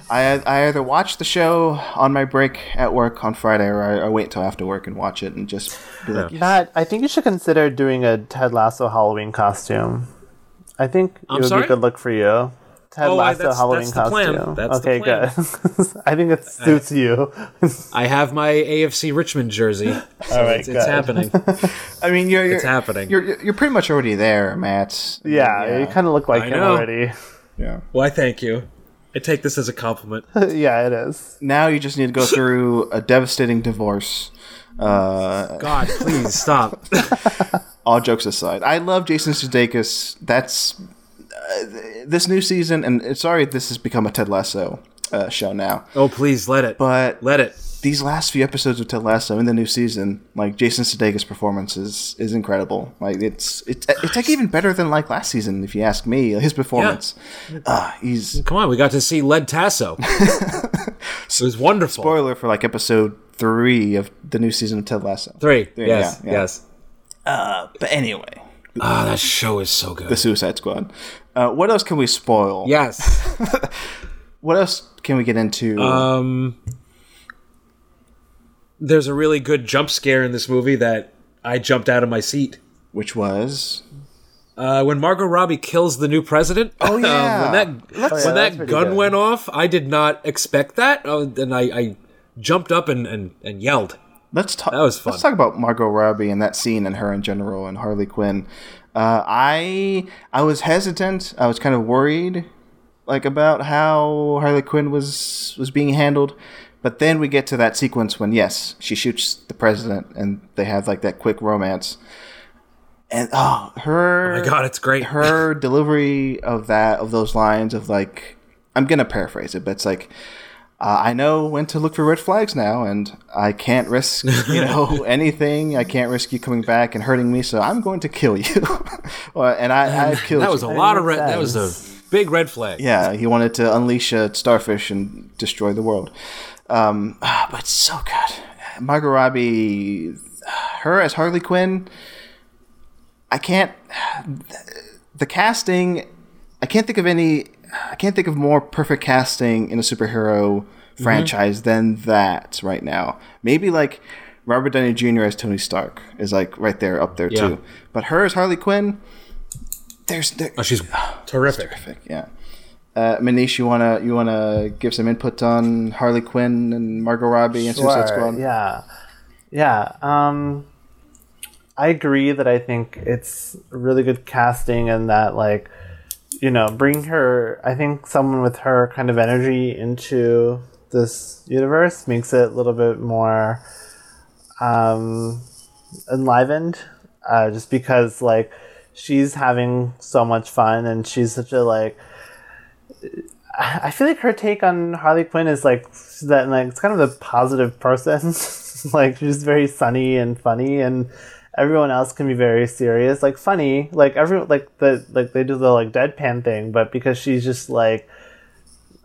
I, I either watch the show on my break at work on Friday, or I, I wait till after work and watch it and just be like, yes. Pat, I think you should consider doing a Ted Lasso Halloween costume. I think it I'm would be a good look for you. Ted Oh, I- that's- Halloween that's the plan. costume. That's the okay, plan. good. <laughs> I think it suits you. I have my AFC Richmond jersey. <laughs> So All right, it's, it's happening. I mean, you're, you're It's happening. You're you're- you're pretty much already there, Matt. Yeah, you kind of look like I him know. already. yeah. Why, thank you. I take this as a compliment. <laughs> yeah, it is. Now you just need to go through a devastating divorce. Uh, God, please stop. all jokes aside, I love Jason Sudeikis. That's this new season, and uh, sorry, this has become a Ted Lasso uh, show now. Oh, please let it. But let it. these last few episodes of Ted Lasso in the new season, like Jason Sudeikis' performance is is incredible. Like it's it's it's like even better than like last season, if you ask me. His performance, uh, he's Come on, we got to see Led Tasso. <laughs> it was wonderful. spoiler for like episode three of the new season of Ted Lasso. Three. Yeah, yes, yeah, yeah. yes. But anyway, Ah, that show is so good. the Suicide Squad. Uh, what else can we spoil? yes. <laughs> What else can we get into? Um, there's a really good jump scare in this movie that I jumped out of my seat. which was Uh, when Margot Robbie kills the new president. Oh, <laughs> yeah. when that Let's- when Oh, that gun good. went off, I did not expect that. Oh, and I, I jumped up and, and, and yelled. Let's talk. That was fun. Let's talk about Margot Robbie and that scene and her in general and Harley Quinn. Uh, I I was hesitant. I was kind of worried, like about how Harley Quinn was was being handled. But then we get to that sequence when yes, she shoots the president and they have like that quick romance. And oh, her My God, it's great. her delivery of that of those lines of like I'm gonna paraphrase it, but it's like uh, I know when to look for red flags now, and I can't risk you know <laughs> anything. I can't risk you coming back and hurting me, so I'm going to kill you. <laughs> And I, I killed. That was a lot of red. That was a big red flag. yeah. He wanted to unleash a starfish and destroy the world. Um, ah, but so good, Margot Robbie, her as Harley Quinn. I can't. The casting, I can't think of any. I can't think of more perfect casting in a superhero franchise than that right now. Maybe like Robert Downey Jr. as Tony Stark is like right there up there Yeah. too. But her as Harley Quinn, there's there, Oh, she's terrific. Perfect. Yeah. Uh, Manish, you wanna you wanna give some input on Harley Quinn and Margot Robbie and Suicide Squad? Yeah, yeah. Um, I agree that I think it's really good casting and that like, you know, bring her. I think someone with her kind of energy into this universe makes it a little bit more um, enlivened. Uh, just because like she's having so much fun and she's such a like I feel like her take on Harley Quinn is like that like it's kind of a positive person. <laughs> like she's very sunny and funny and everyone else can be very serious. Like funny. Like everyone like the like they do the like deadpan thing, but because she's just like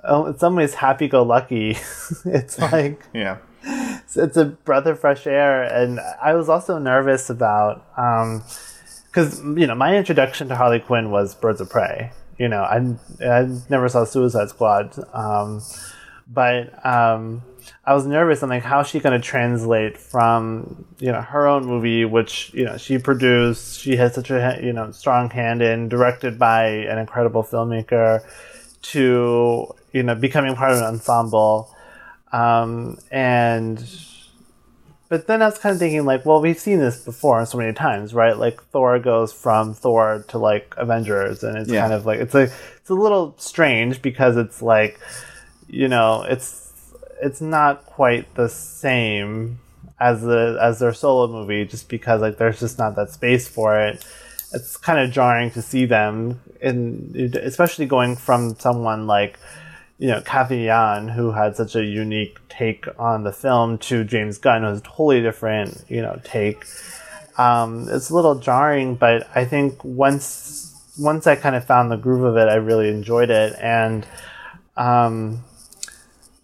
oh in some ways happy go lucky. <laughs> it's <laughs> like Yeah. it's a breath of fresh air and i was also nervous about um because you know my introduction to harley quinn was birds of prey you know i, I never saw suicide squad um but um, I was nervous. I'm like, how's she going to translate from you know her own movie, which you know she produced, she has such a you know strong hand in, directed by an incredible filmmaker, to you know becoming part of an ensemble, um, and but then I was kind of thinking, like, well, we've seen this before so many times, right? Like Thor goes from Thor to like Avengers, and it's Yeah. kind of like it's a it's a little strange because it's like, you know, it's it's not quite the same as the as their solo movie, just because like there's just not that space for it. It's kind of jarring to see them, in especially going from someone like you know, Cathy Yan, who had such a unique take on the film, to James Gunn, who has a totally different, you know, take. Um, it's a little jarring, but I think once once I kind of found the groove of it, I really enjoyed it, and um,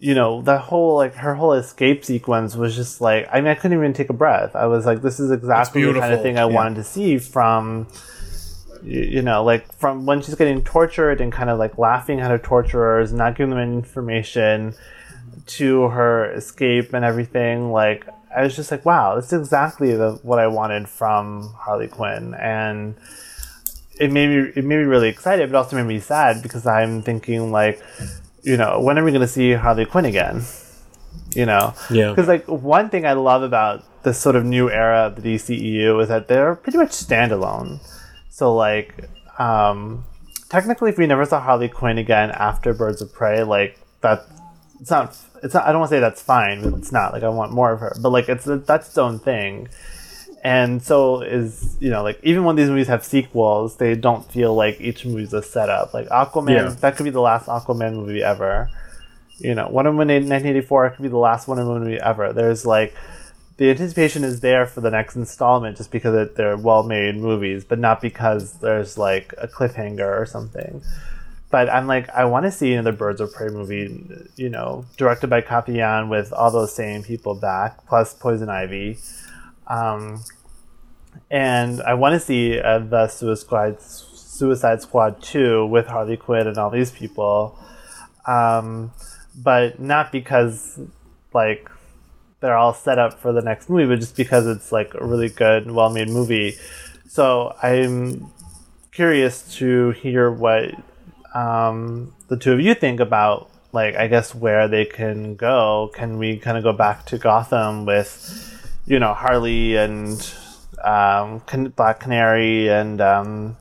you know, the whole like her whole escape sequence was just like I mean, I couldn't even take a breath. I was like, this is exactly the kind of thing I wanted to see from you, you know, like from when she's getting tortured and kind of like laughing at her torturers, not giving them any information, to her escape and everything. Like I was just like, wow, this is exactly the what I wanted from Harley Quinn, and it made me it made me really excited, but also made me sad because I'm thinking like, you know, when are we going to see Harley Quinn again? You know, Yeah. Because like one thing I love about this sort of new era of the DCEU is that they're pretty much standalone. So like, um, technically, if we never saw Harley Quinn again after Birds of Prey, like that, it's not. It's not. I don't want to say that's fine. It's not. Like I want more of her, but like it's that's its own thing. And so is you know like even when these movies have sequels, they don't feel like each movie's a setup. Like Aquaman, Yeah. that could be the last Aquaman movie ever. You know, Wonder Woman in 1984 could be the last Wonder Woman movie ever. There's like the anticipation is there for the next installment just because it, they're well-made movies, but not because there's like a cliffhanger or something. But I'm like, I want to see another Birds of Prey movie, you know, directed by Cathy Yan with all those same people back, plus Poison Ivy. Um, and I want to see uh, the Suicide Suicide Squad 2 with Harley Quinn and all these people. Um, but not because, like, they're all set up for the next movie, but just because it's like a really good, well made movie. So I'm curious to hear what um, the two of you think about, like, I guess where they can go. Can we kind of go back to Gotham with, you know, Harley and um, Can- Black Canary and, um,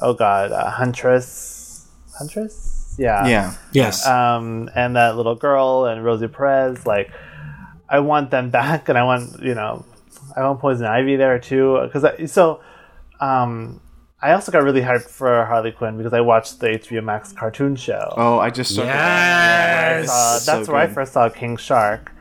oh god, uh, Huntress? Huntress? Yeah Yeah. Yes. um, and that little girl and Rosie Perez. Like, I want them <laughs> back, and I want you know, I want Poison Ivy there too. Because so, um, I also got really hyped for Harley Quinn because I watched the HBO Max cartoon show. Oh, I just saw yes. Uh, so that's where I first saw King Shark,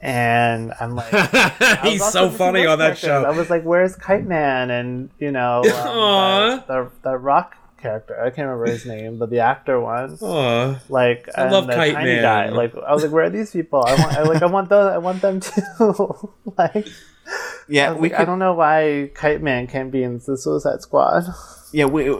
and I'm like. <laughs> He's so funny on that characters. I was like, "Where's Kite Man?" And you know, um, Aw. the, the rock character. I can't remember his name, but the actor one Aw. like I love the Kite tiny Man. guy. Like I was like, where are these people? I want, I, like, I want those. I want them too. <laughs> like, Yeah, I, we like, could, I don't know why Kite Man can't be in the Suicide Squad. <laughs> Yeah, we.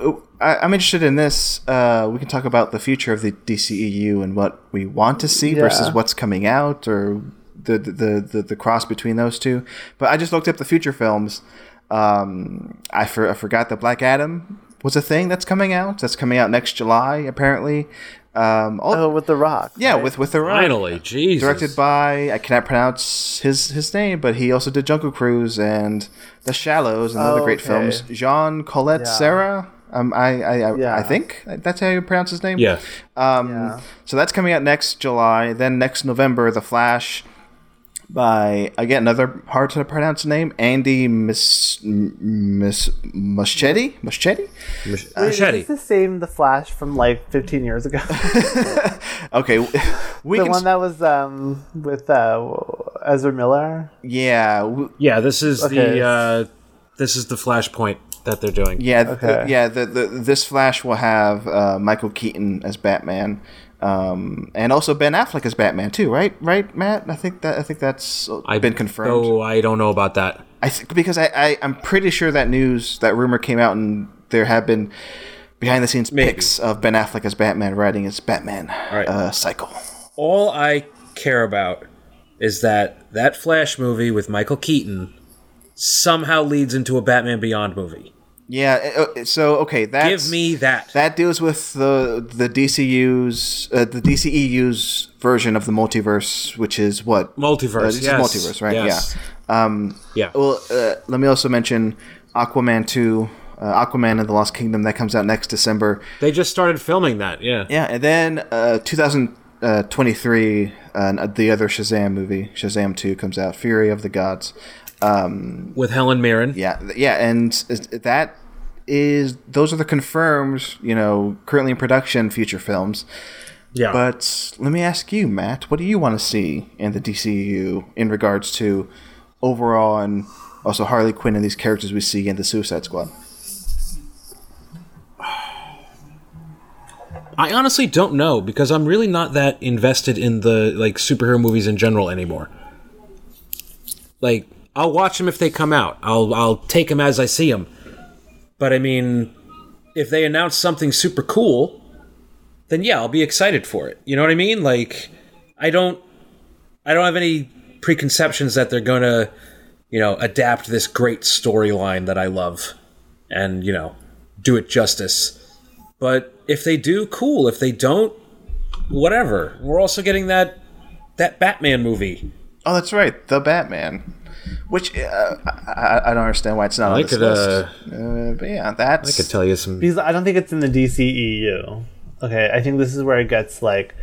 I, I'm interested in this. Uh, we can talk about the future of the DCEU and what we want to see Yeah. versus what's coming out, or the the, the the cross between those two. But I just looked up the future films. Um, I, for, I forgot that Black Adam was a thing that's coming out. That's coming out next July, apparently. Um, all, Oh, with the Rock. yeah, right? with with the Rock. Finally, Jesus. directed by I cannot pronounce his his name, but he also did Jungle Cruise and The Shallows and other Oh, great okay. films. Jean Collet Yeah. Serra. Um, I I, I, Yeah. I think that's how you pronounce his name. Yeah. Um, Yeah. So that's coming out next July. Then next November, The Flash, by again another hard to pronounce name, Andy Miss Miss Muschietti. Muschietti. Wait, is the same The Flash from like 15 years ago? <laughs> Okay, <laughs> we the can. one that was um with uh, Ezra Miller. yeah, we- Yeah, this is Okay. the uh, this is the flashpoint that they're doing. Yeah, th- Okay. yeah. The, the this Flash will have uh, Michael Keaton as Batman, um, and also Ben Affleck as Batman too. Right, right, Matt. I think that I think that's I've been confirmed. Oh, I don't know about that. I think because I, I I'm pretty sure that news that rumor came out and there have been behind the scenes Maybe. pics of Ben Affleck as Batman riding his Batman right. uh, cycle. all I care about is that that Flash movie with Michael Keaton somehow leads into a Batman Beyond movie. Yeah. uh, uh, So okay, that's Give me that. that deals with the the DCU's uh, the DCEU's version of the multiverse, which is what Multiverse, Uh, this is yes, multiverse, right? yes. Yeah. Um, yeah. Well, uh, let me also mention Aquaman two, uh, Aquaman and the Lost Kingdom that comes out next December. They just started filming that. Yeah. Yeah, and then uh, 2023, uh, the other Shazam movie, Shazam 2, comes out, Fury of the Gods. With Helen Mirren. Yeah, yeah, and that is those are the confirmed, you know, currently in production future films. Yeah. But let me ask you, Matt, what do you want to see in the DCU in regards to overall and also Harley Quinn and these characters we see in the Suicide Squad? I honestly don't know because I'm really not that invested in the like superhero movies in general anymore. Like I'll watch them if they come out. I'll I'll take them as I see them. But I mean, if they announce something super cool, then yeah, I'll be excited for it. You know what I mean? Like I don't I don't have any preconceptions that they're to, you know, adapt this great storyline that I love and, you know, do it justice. But if they do, cool. If they don't, whatever. We're also getting that that Batman movie. Oh, that's right, the Batman. Which uh, I, I don't understand why it's not on I this could, list. Uh, but yeah, that's I could tell you some. Because I don't think it's in the DCEU. Okay, I think this is where it gets like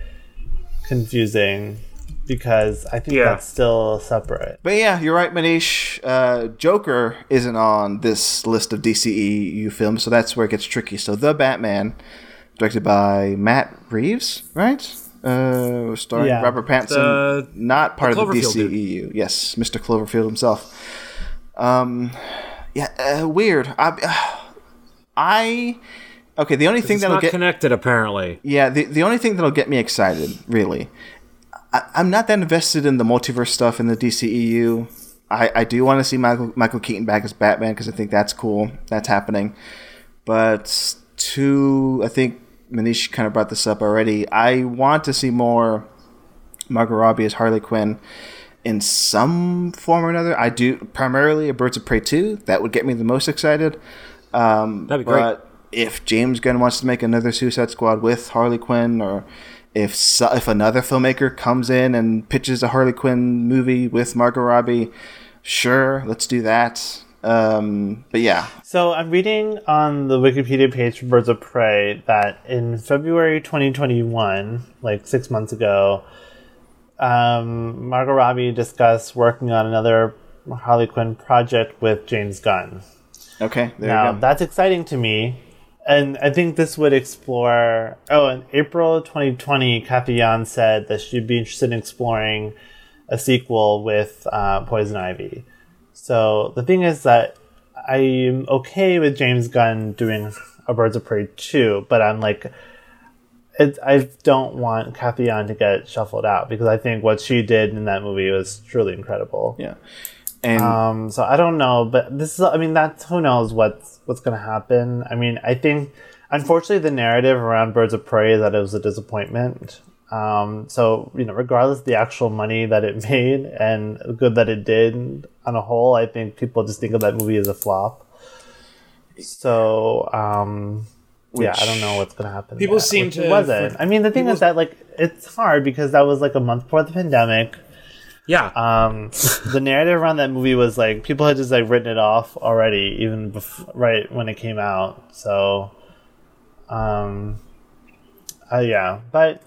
confusing because I think Yeah. that's still separate. But yeah, you're right, Manish. Uh, Joker isn't on this list of DCEU films, so that's where it gets tricky. So, The Batman, directed by Matt Reeves, right? Uh, starring Yeah. Robert Pattinson, The- not part the of the Cloverfield dude. DCEU. Yes, Mr. Cloverfield himself. Um, yeah, uh, weird. I, <sighs> I, okay. The only thing that'll not get connected, apparently. yeah, the, the only thing that'll get me excited, really, I, I'm not that invested in the multiverse stuff in the DCEU. I, I do want to see Michael, Michael Keaton back as Batman because I think that's cool. That's happening. But to, I think Manish kind of brought this up already. I want to see more Margot Robbie as Harley Quinn in some form or another. I do primarily a Birds of Prey 2. That would get me the most excited. Um, That'd be great. but if James Gunn wants to make another Suicide Squad with Harley Quinn, or if so, if another filmmaker comes in and pitches a Harley Quinn movie with Margot Robbie, sure, let's do that. Um, but yeah, So I'm reading on the Wikipedia page for Birds of Prey that in February 2021, like six months ago, um, Margot Robbie discussed working on another Harley Quinn project with James Gunn. okay, there Now you go. that's exciting to me, and I think this would explore. Oh, in April 2020, Cathy Yan said that she'd be interested in exploring a sequel with uh, Poison Ivy. So the thing is that I'm okay with James Gunn doing a Birds of Prey 2, but I'm like. It, I don't want Cathy Yan to get shuffled out because I think what she did in that movie was truly incredible. yeah, and Um, so I don't know, but this is, I mean, that's, who knows what's, what's going to happen. I mean, I think, unfortunately, the narrative around Birds of Prey is that it was a disappointment. Um, so, you know, regardless of the actual money that it <laughs> made and good that it did on a whole, I think people just think of that movie as a flop. So, um, yeah, I don't know what's going to happen. People there, seem to- It wasn't. I mean, the thing is that, like, it's hard because that was like a month before the pandemic Yeah. um, <laughs> the narrative around that movie was like people had just like written it off already, even bef- right when it came out. So, um, uh, yeah, but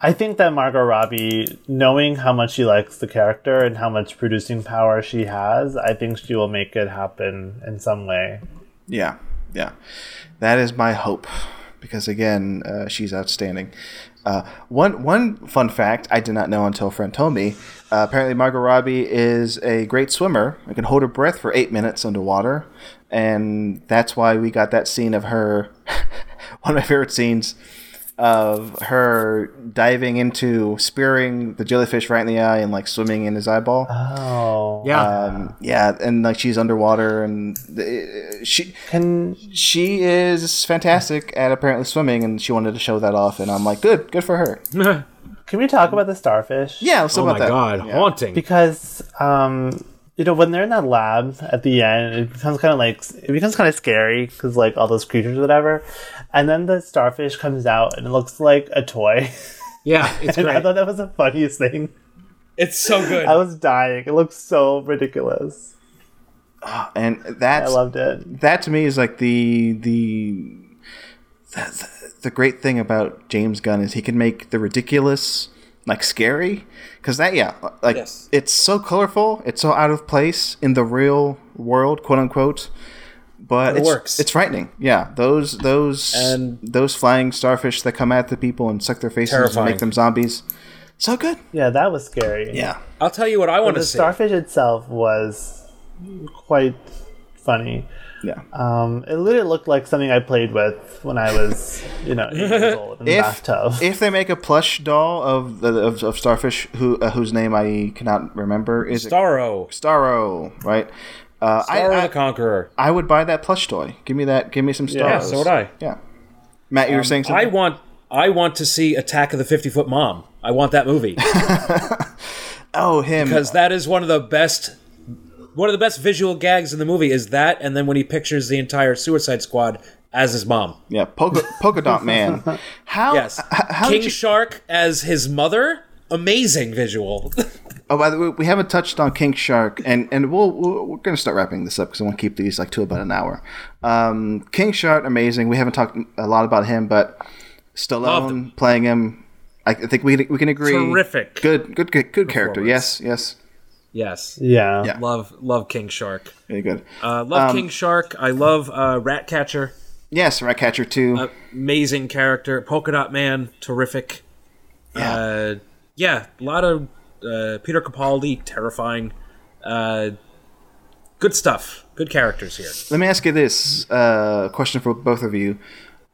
I think that Margot Robbie, knowing how much she likes the character and how much producing power she has, I think she will make it happen in some way. Yeah, yeah, that is my hope because again, uh, she's outstanding. Uh, one one fun fact I did not know until a friend told me. Uh, apparently, Margot Robbie is a great swimmer and can hold her breath for eight minutes underwater, and that's why we got that scene of her. <laughs> one of my favorite scenes of her diving into spearing the jellyfish right in the eye and like swimming in his eyeball. Oh, yeah. Um, yeah, and like she's underwater, and uh, she can she is fantastic at apparently swimming, and she wanted to show that off, and I'm like, good, good for her. <laughs> Can we talk about the starfish? Yeah, let's talk oh about my that. god, Yeah. haunting. because um you know when they're in that lab at the end it becomes kind of like it becomes kind of scary because like all those creatures or whatever. And then the starfish comes out and it looks like a toy. Yeah, it's <laughs> and i thought that was the funniest thing. It's so good. i was dying. It looks so ridiculous. Ah, and that i loved it. that to me is like the the the, the great thing about James Gunn is he can make the ridiculous like scary? Because that yeah like Yes. it's so colorful it's so out of place in the real world quote unquote but It it's, works. it's frightening. Yeah those those And- those flying starfish that come at the people and suck their faces and make them zombies. So good. Yeah that was scary. Yeah. I'll tell you what I want the to see. The starfish itself was quite funny yeah um it literally looked like something i played with when i was you know eight years <laughs> old in the if bathtub if they make a plush doll of the of, of starfish who uh, whose name I cannot remember is it Starro, Starro, right? Uh, I, Starro I, the Conqueror. I would buy that plush toy. Give me that. Give me some Starros. Yeah, so would I. Yeah. Matt, you were saying something. I something. want I want to see Attack of the 50 Foot Mom. I want that movie <laughs> oh, him. because that is one of the best one of the best visual gags in the movie is that and then when he pictures the entire Suicide Squad as his mom. yeah, polka, polka dot man. <laughs> How? Yes. h- How King you, Shark as his mother. Amazing visual. <laughs> oh, by the way, we haven't touched on King Shark, and and we'll, we'll we're gonna start wrapping this up because I want to keep these like to about an hour. Um, King Shark, amazing. We haven't talked a lot about him, but Loved Stallone him. playing him. I think we we can agree. Terrific. Good, good, good, good character. Yes, yes. Yes. yeah Yeah. Love love King Shark. Very good. Uh, love Um, King Shark. I love uh, Ratcatcher. yes, Ratcatcher too. Amazing character. Polka Dot Man. Terrific. yeah. Uh, yeah, a lot of uh, Peter Capaldi, terrifying. Uh, good stuff. Good characters here. Let me ask you this uh, question for both of you.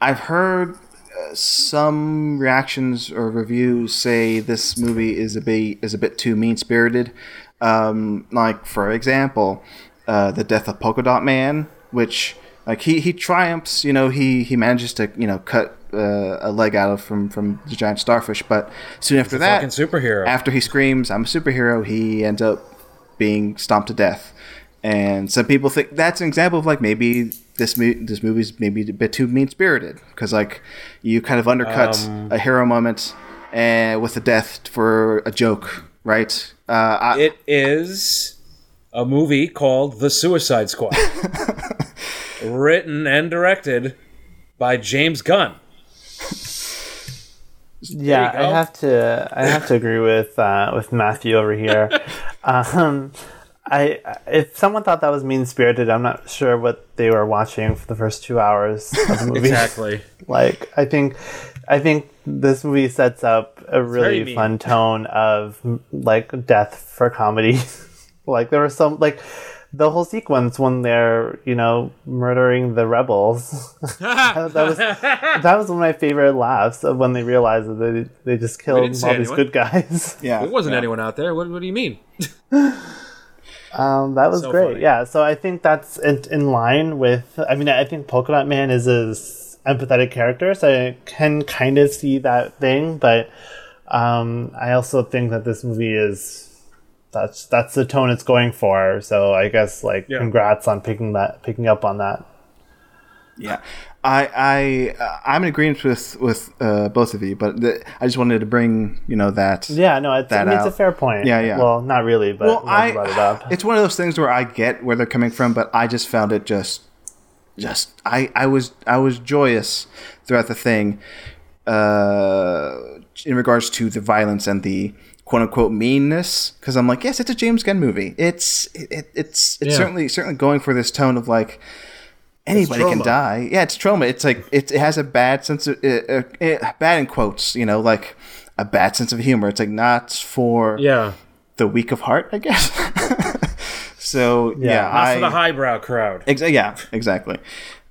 I've heard uh, some reactions or reviews say this movie is a bit is a bit too mean spirited. Um, like for example, uh, the death of Polka Dot Man, which like he, he triumphs. You know, he he manages to you know cut uh, a leg out of from from the giant starfish, but soon after that, superhero. after he screams, "I'm a superhero," he ends up being stomped to death. And some people think that's an example of like maybe this mo- this movie's maybe a bit too mean spirited because like you kind of undercut Um, a hero moment and with a death for a joke, right? Uh, I, it is a movie called The Suicide Squad, <laughs> written and directed by James Gunn. Yeah, I have to. I have to agree with uh, with Matthew over here. <laughs> um, I if someone thought that was mean spirited, I'm not sure what they were watching for the first two hours of the movie. <laughs> Exactly. Like I think, I think this movie sets up a really fun tone of like death for comedy. <laughs> like there was some like the whole sequence when they're you know murdering the rebels. <laughs> that was <laughs> that was one of my favorite laughs of when they realized that they they just killed didn't all these anyone. good guys. yeah, There wasn't yeah. anyone out there. What, what do you mean? Um, that was So great. funny. Yeah, so I think that's in, in line with. I mean, I think Polka Dot Man is a s- empathetic character, so I can kind of see that thing. But um, I also think that this movie is that's that's the tone it's going for. So I guess like Yeah. congrats on picking that picking up on that. Yeah, I I uh, I'm in agreement with with uh, both of you, but the, I just wanted to bring you know that. Yeah, no, it's, I mean, it's a fair point. Yeah, yeah. Well, not really, but Well, I'm glad you I brought it up. it's one of those things where I get where they're coming from, but I just found it just just I I was I was joyous throughout the thing uh in regards to the violence and the quote unquote meanness because I'm like yes it's a James Gunn movie it's it, it, it's it's Yeah. certainly certainly going for this tone of like anybody can die yeah it's Troma it's like it, it has a bad sense of uh, uh, uh, bad in quotes you know like a bad sense of humor it's like not for Yeah. the weak of heart, I guess. <laughs> so yeah, Not Not I for the highbrow crowd. exa- yeah, exactly.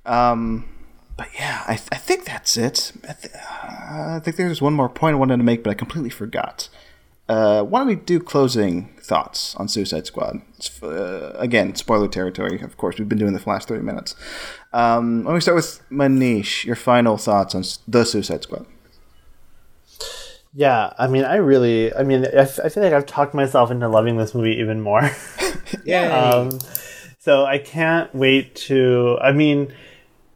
Um, but yeah, I, I think that's it. I, th- uh, I think there's one more point I wanted to make, but I completely forgot. Uh, why don't we do closing thoughts on Suicide Squad? It's, uh, again, spoiler territory. Of course, we've been doing this for the last thirty minutes. Um, let me start with Manish. Your final thoughts on the Suicide Squad? Yeah, I mean, I really, I mean, I, f- I feel like I've talked myself into loving this movie even more. <laughs> Yeah. um, so I can't wait to. I mean,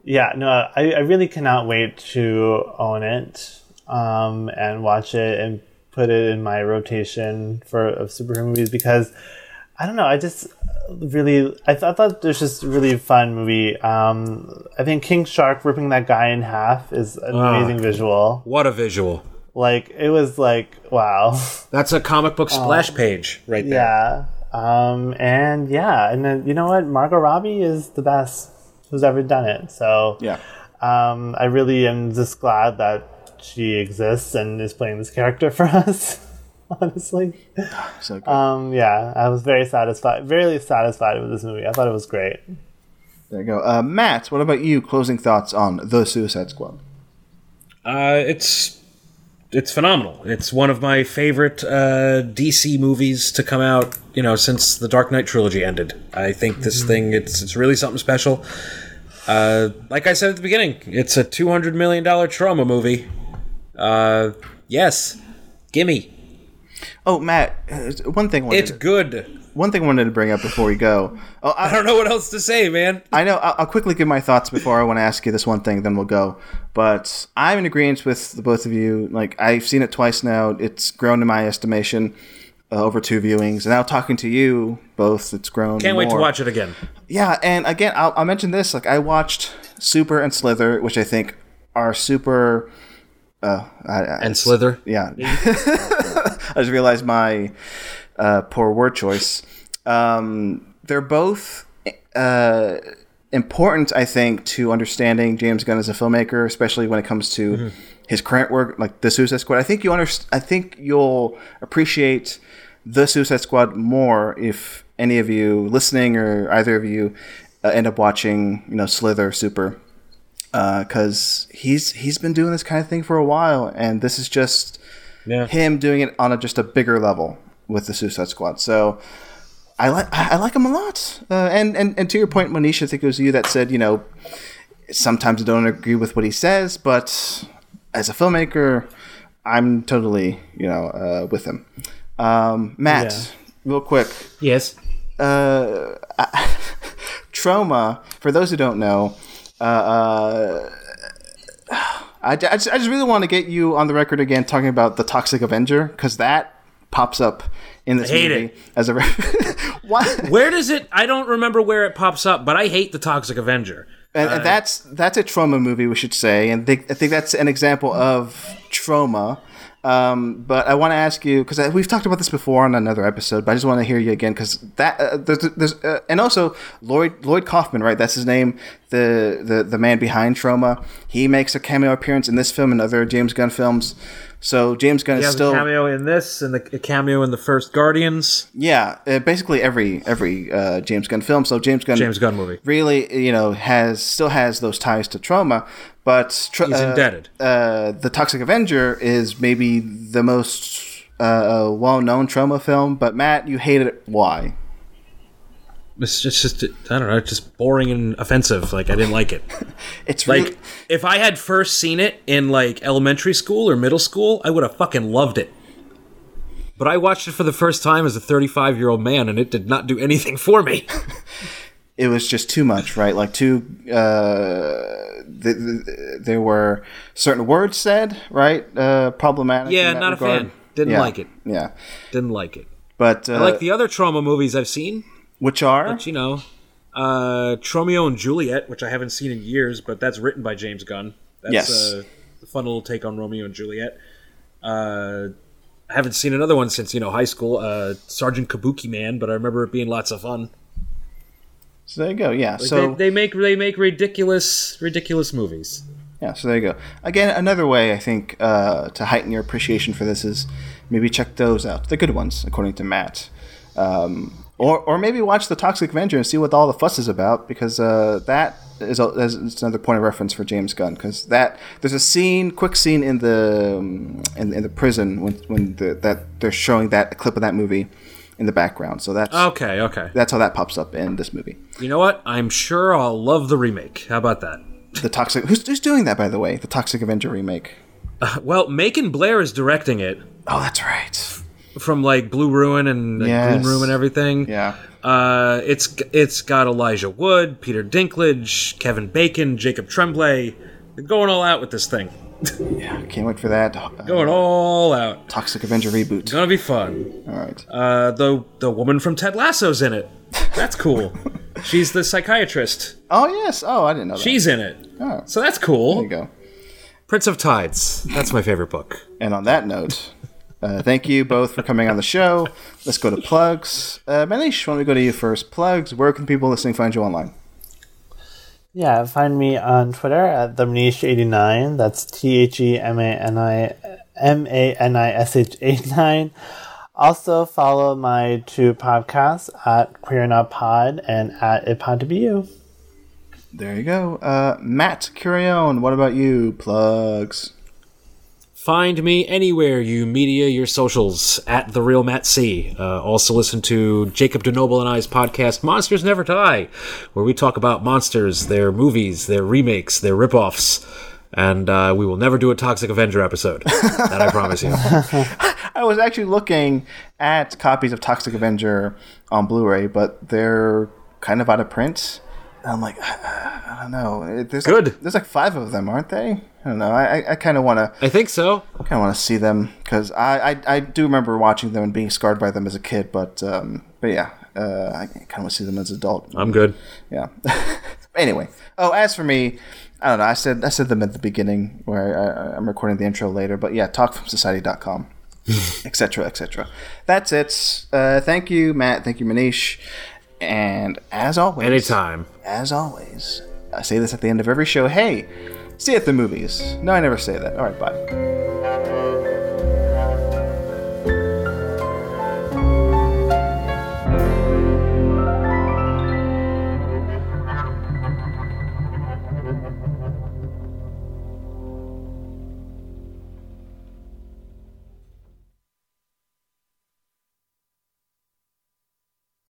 yeah, no, I, I really cannot wait to own it um, and watch it and put it in my rotation for of superhero movies because I don't know. I just really I, th- I thought there's just a really fun movie. Um, I think King Shark ripping that guy in half is an amazing visual. what a visual. Like it was like wow. <laughs> That's a comic book splash page right there. Yeah. Um, and yeah, and then you know what? Margot Robbie is the best who's ever done it. So Yeah. um, I really am just glad that she exists and is playing this character <laughs> for us. <laughs> Honestly, <sighs> So good. um, yeah, I was very satisfied, very satisfied with this movie. I thought it was great. there you go. Uh, Matt, what about you? Closing thoughts on The Suicide Squad? Uh, it's it's phenomenal. It's one of my favorite uh, DC movies to come out. You know, since the Dark Knight trilogy ended. I think this thing it's it's really something special. Uh, like I said at the beginning, it's a two hundred million dollar Troma movie. Uh, yes, gimme. Oh, Matt, uh, one thing. Wanted, it's good. one thing I wanted to bring up before we go. Oh, I don't know what else to say, man. I know. I'll, I'll quickly give my thoughts before I want to ask you this one thing. Then we'll go. But I'm in agreement with the both of you. Like I've seen it twice now. It's grown in my estimation uh, over two viewings. And now talking to you both, it's grown. Can't wait to watch it again. Yeah, and again, I'll, I'll mention this. Like I watched Super and Slither, which I think are super. Uh, I, I, And Slither. yeah. <laughs> <laughs> I just realized my uh, poor word choice. Um, they're both uh, important, I think, to understanding James Gunn as a filmmaker, especially when it comes to his current work, like The Suicide Squad. I think you underst- I think you'll appreciate The Suicide Squad more if any of you listening or either of you uh, end up watching, you know, Slither, Super because he's he's been doing this kind of thing for a while, and this is just Yeah. him doing it on a, just a bigger level with the Suicide Squad. So I like I I like him a lot. Uh, and, and and to your point, Manish, I think it was you that said you know sometimes I don't agree with what he says, but as a filmmaker, I'm totally you know uh, with him. Um, Matt, Yeah. real quick, Yes. <laughs> Troma for those who don't know uh, uh, I, I, just, I just really want to get you on the record again talking about the toxic avenger because that pops up in this hate movie it. as a re- <laughs> Where does it? I don't remember where it pops up, but I hate the Toxic Avenger. and, and uh, that's that's a Troma movie we should say and they, i think that's an example of Troma um, but I want to ask you because we've talked about this before on another episode, but I just want to hear you again because that uh, there's, there's uh, and also Lloyd Lloyd Kaufman, right? That's his name, the the the man behind Troma. He makes a cameo appearance in this film and other James Gunn films. So James Gunn is still a cameo in this and the a cameo in the first Guardians. yeah, uh, basically every every uh, James Gunn film. So James Gunn James Gunn movie. really you know has still has those ties to Troma but tra- He's uh, indebted. uh, the toxic avenger is maybe the most uh, well-known Troma film but matt you hated it why It's just, just I don't know, it's just boring and offensive. Like I didn't like it. <laughs> it's Like really if I had first seen it in like elementary school or middle school, I would have fucking loved it. But I watched it for the first time as a 35 year old man, and it did not do anything for me. <laughs> it was just too much right like too uh, th- th- there were certain words said right uh, problematic Yeah, not a fan. Didn't Yeah, like it. yeah Didn't like it. but uh, I like the other Troma movies I've seen. which are But you know, uh, Tromeo and Juliet, which I haven't seen in years, but that's written by James Gunn. That's Yes. uh, a fun little take on Romeo and Juliet. Uh, I haven't seen another one since you know high school, uh, Sergeant Kabuki Man, but I remember it being lots of fun. So there you go yeah Like, so they, they make they make ridiculous ridiculous movies. Yeah, so there you go. Again, another way I think uh, to heighten your appreciation for this is maybe check those out, the good ones, according to Matt, um, or or maybe watch the Toxic Avenger and see what all the fuss is about because uh, that is, a, is another point of reference for James Gunn because that there's a scene, quick scene in the um, in, in the prison when when the, that they're showing that a clip of that movie in the background. So that's Okay, okay. that's how that pops up in this movie. You know what? I'm sure I'll love the remake. How about that? The Toxic who's, who's doing that by the way? The Toxic Avenger remake. Well, Macon Blair is directing it Oh, that's right. from like Blue Ruin and like, Yes. Green Room and everything. Yeah. Uh, it's it's got Elijah Wood, Peter Dinklage, Kevin Bacon, Jacob Tremblay. They're going all out with this thing. Yeah. Can't wait for that. Uh, Going all out. Toxic Avenger reboot. It's Gonna be fun. All right. Uh, the the woman from Ted Lasso's in it. That's cool. <laughs> She's the psychiatrist. Oh yes. Oh, I didn't know that. She's in it. Oh, So that's cool. there you go. Prince of Tides. That's my favorite book. And on that note, uh, thank you both for coming on the show. Let's go to plugs. Uh, Manish, why don't we go to you first? Plugs. Where can people listening find you online? Yeah, find me on Twitter at the Manish89. That's T H E M A N I M A N I S H 89. Also follow my two podcasts at Queer Not Pod and at It Pod to Be You. There you go. Uh, Matt Curione, what about you? Plugs. Find me anywhere you media your socials at the real Matt C. Uh, also listen to Jacob DeNoble and I's podcast Monsters Never Die, where we talk about monsters, their movies, their remakes, their ripoffs, and uh, we will never do a Toxic Avenger episode. that I promise you. <laughs> I was actually looking at copies of Toxic Avenger on Blu-ray, but they're kind of out of print. And I'm like, <sighs> I don't know. There's Good. Like, there's like five of them, aren't they? I don't know. I I, kind of want to I think so. I kind of want to see them because I, I I do remember watching them and being scarred by them as a kid. But um, but yeah, uh, I kind of want to see them as an adult. I'm good. Yeah. <laughs> anyway, oh, as for me, I don't know. I said I said them at the beginning where I, I'm recording the intro later, but yeah, talkfilmsociety.com, etc., <laughs> etc. That's it. Uh, thank you, Matt. Thank you, Manish. And as always, Anytime. as always, I say this at the end of every show. Hey, see you at the movies. No, I never say that. All right, bye.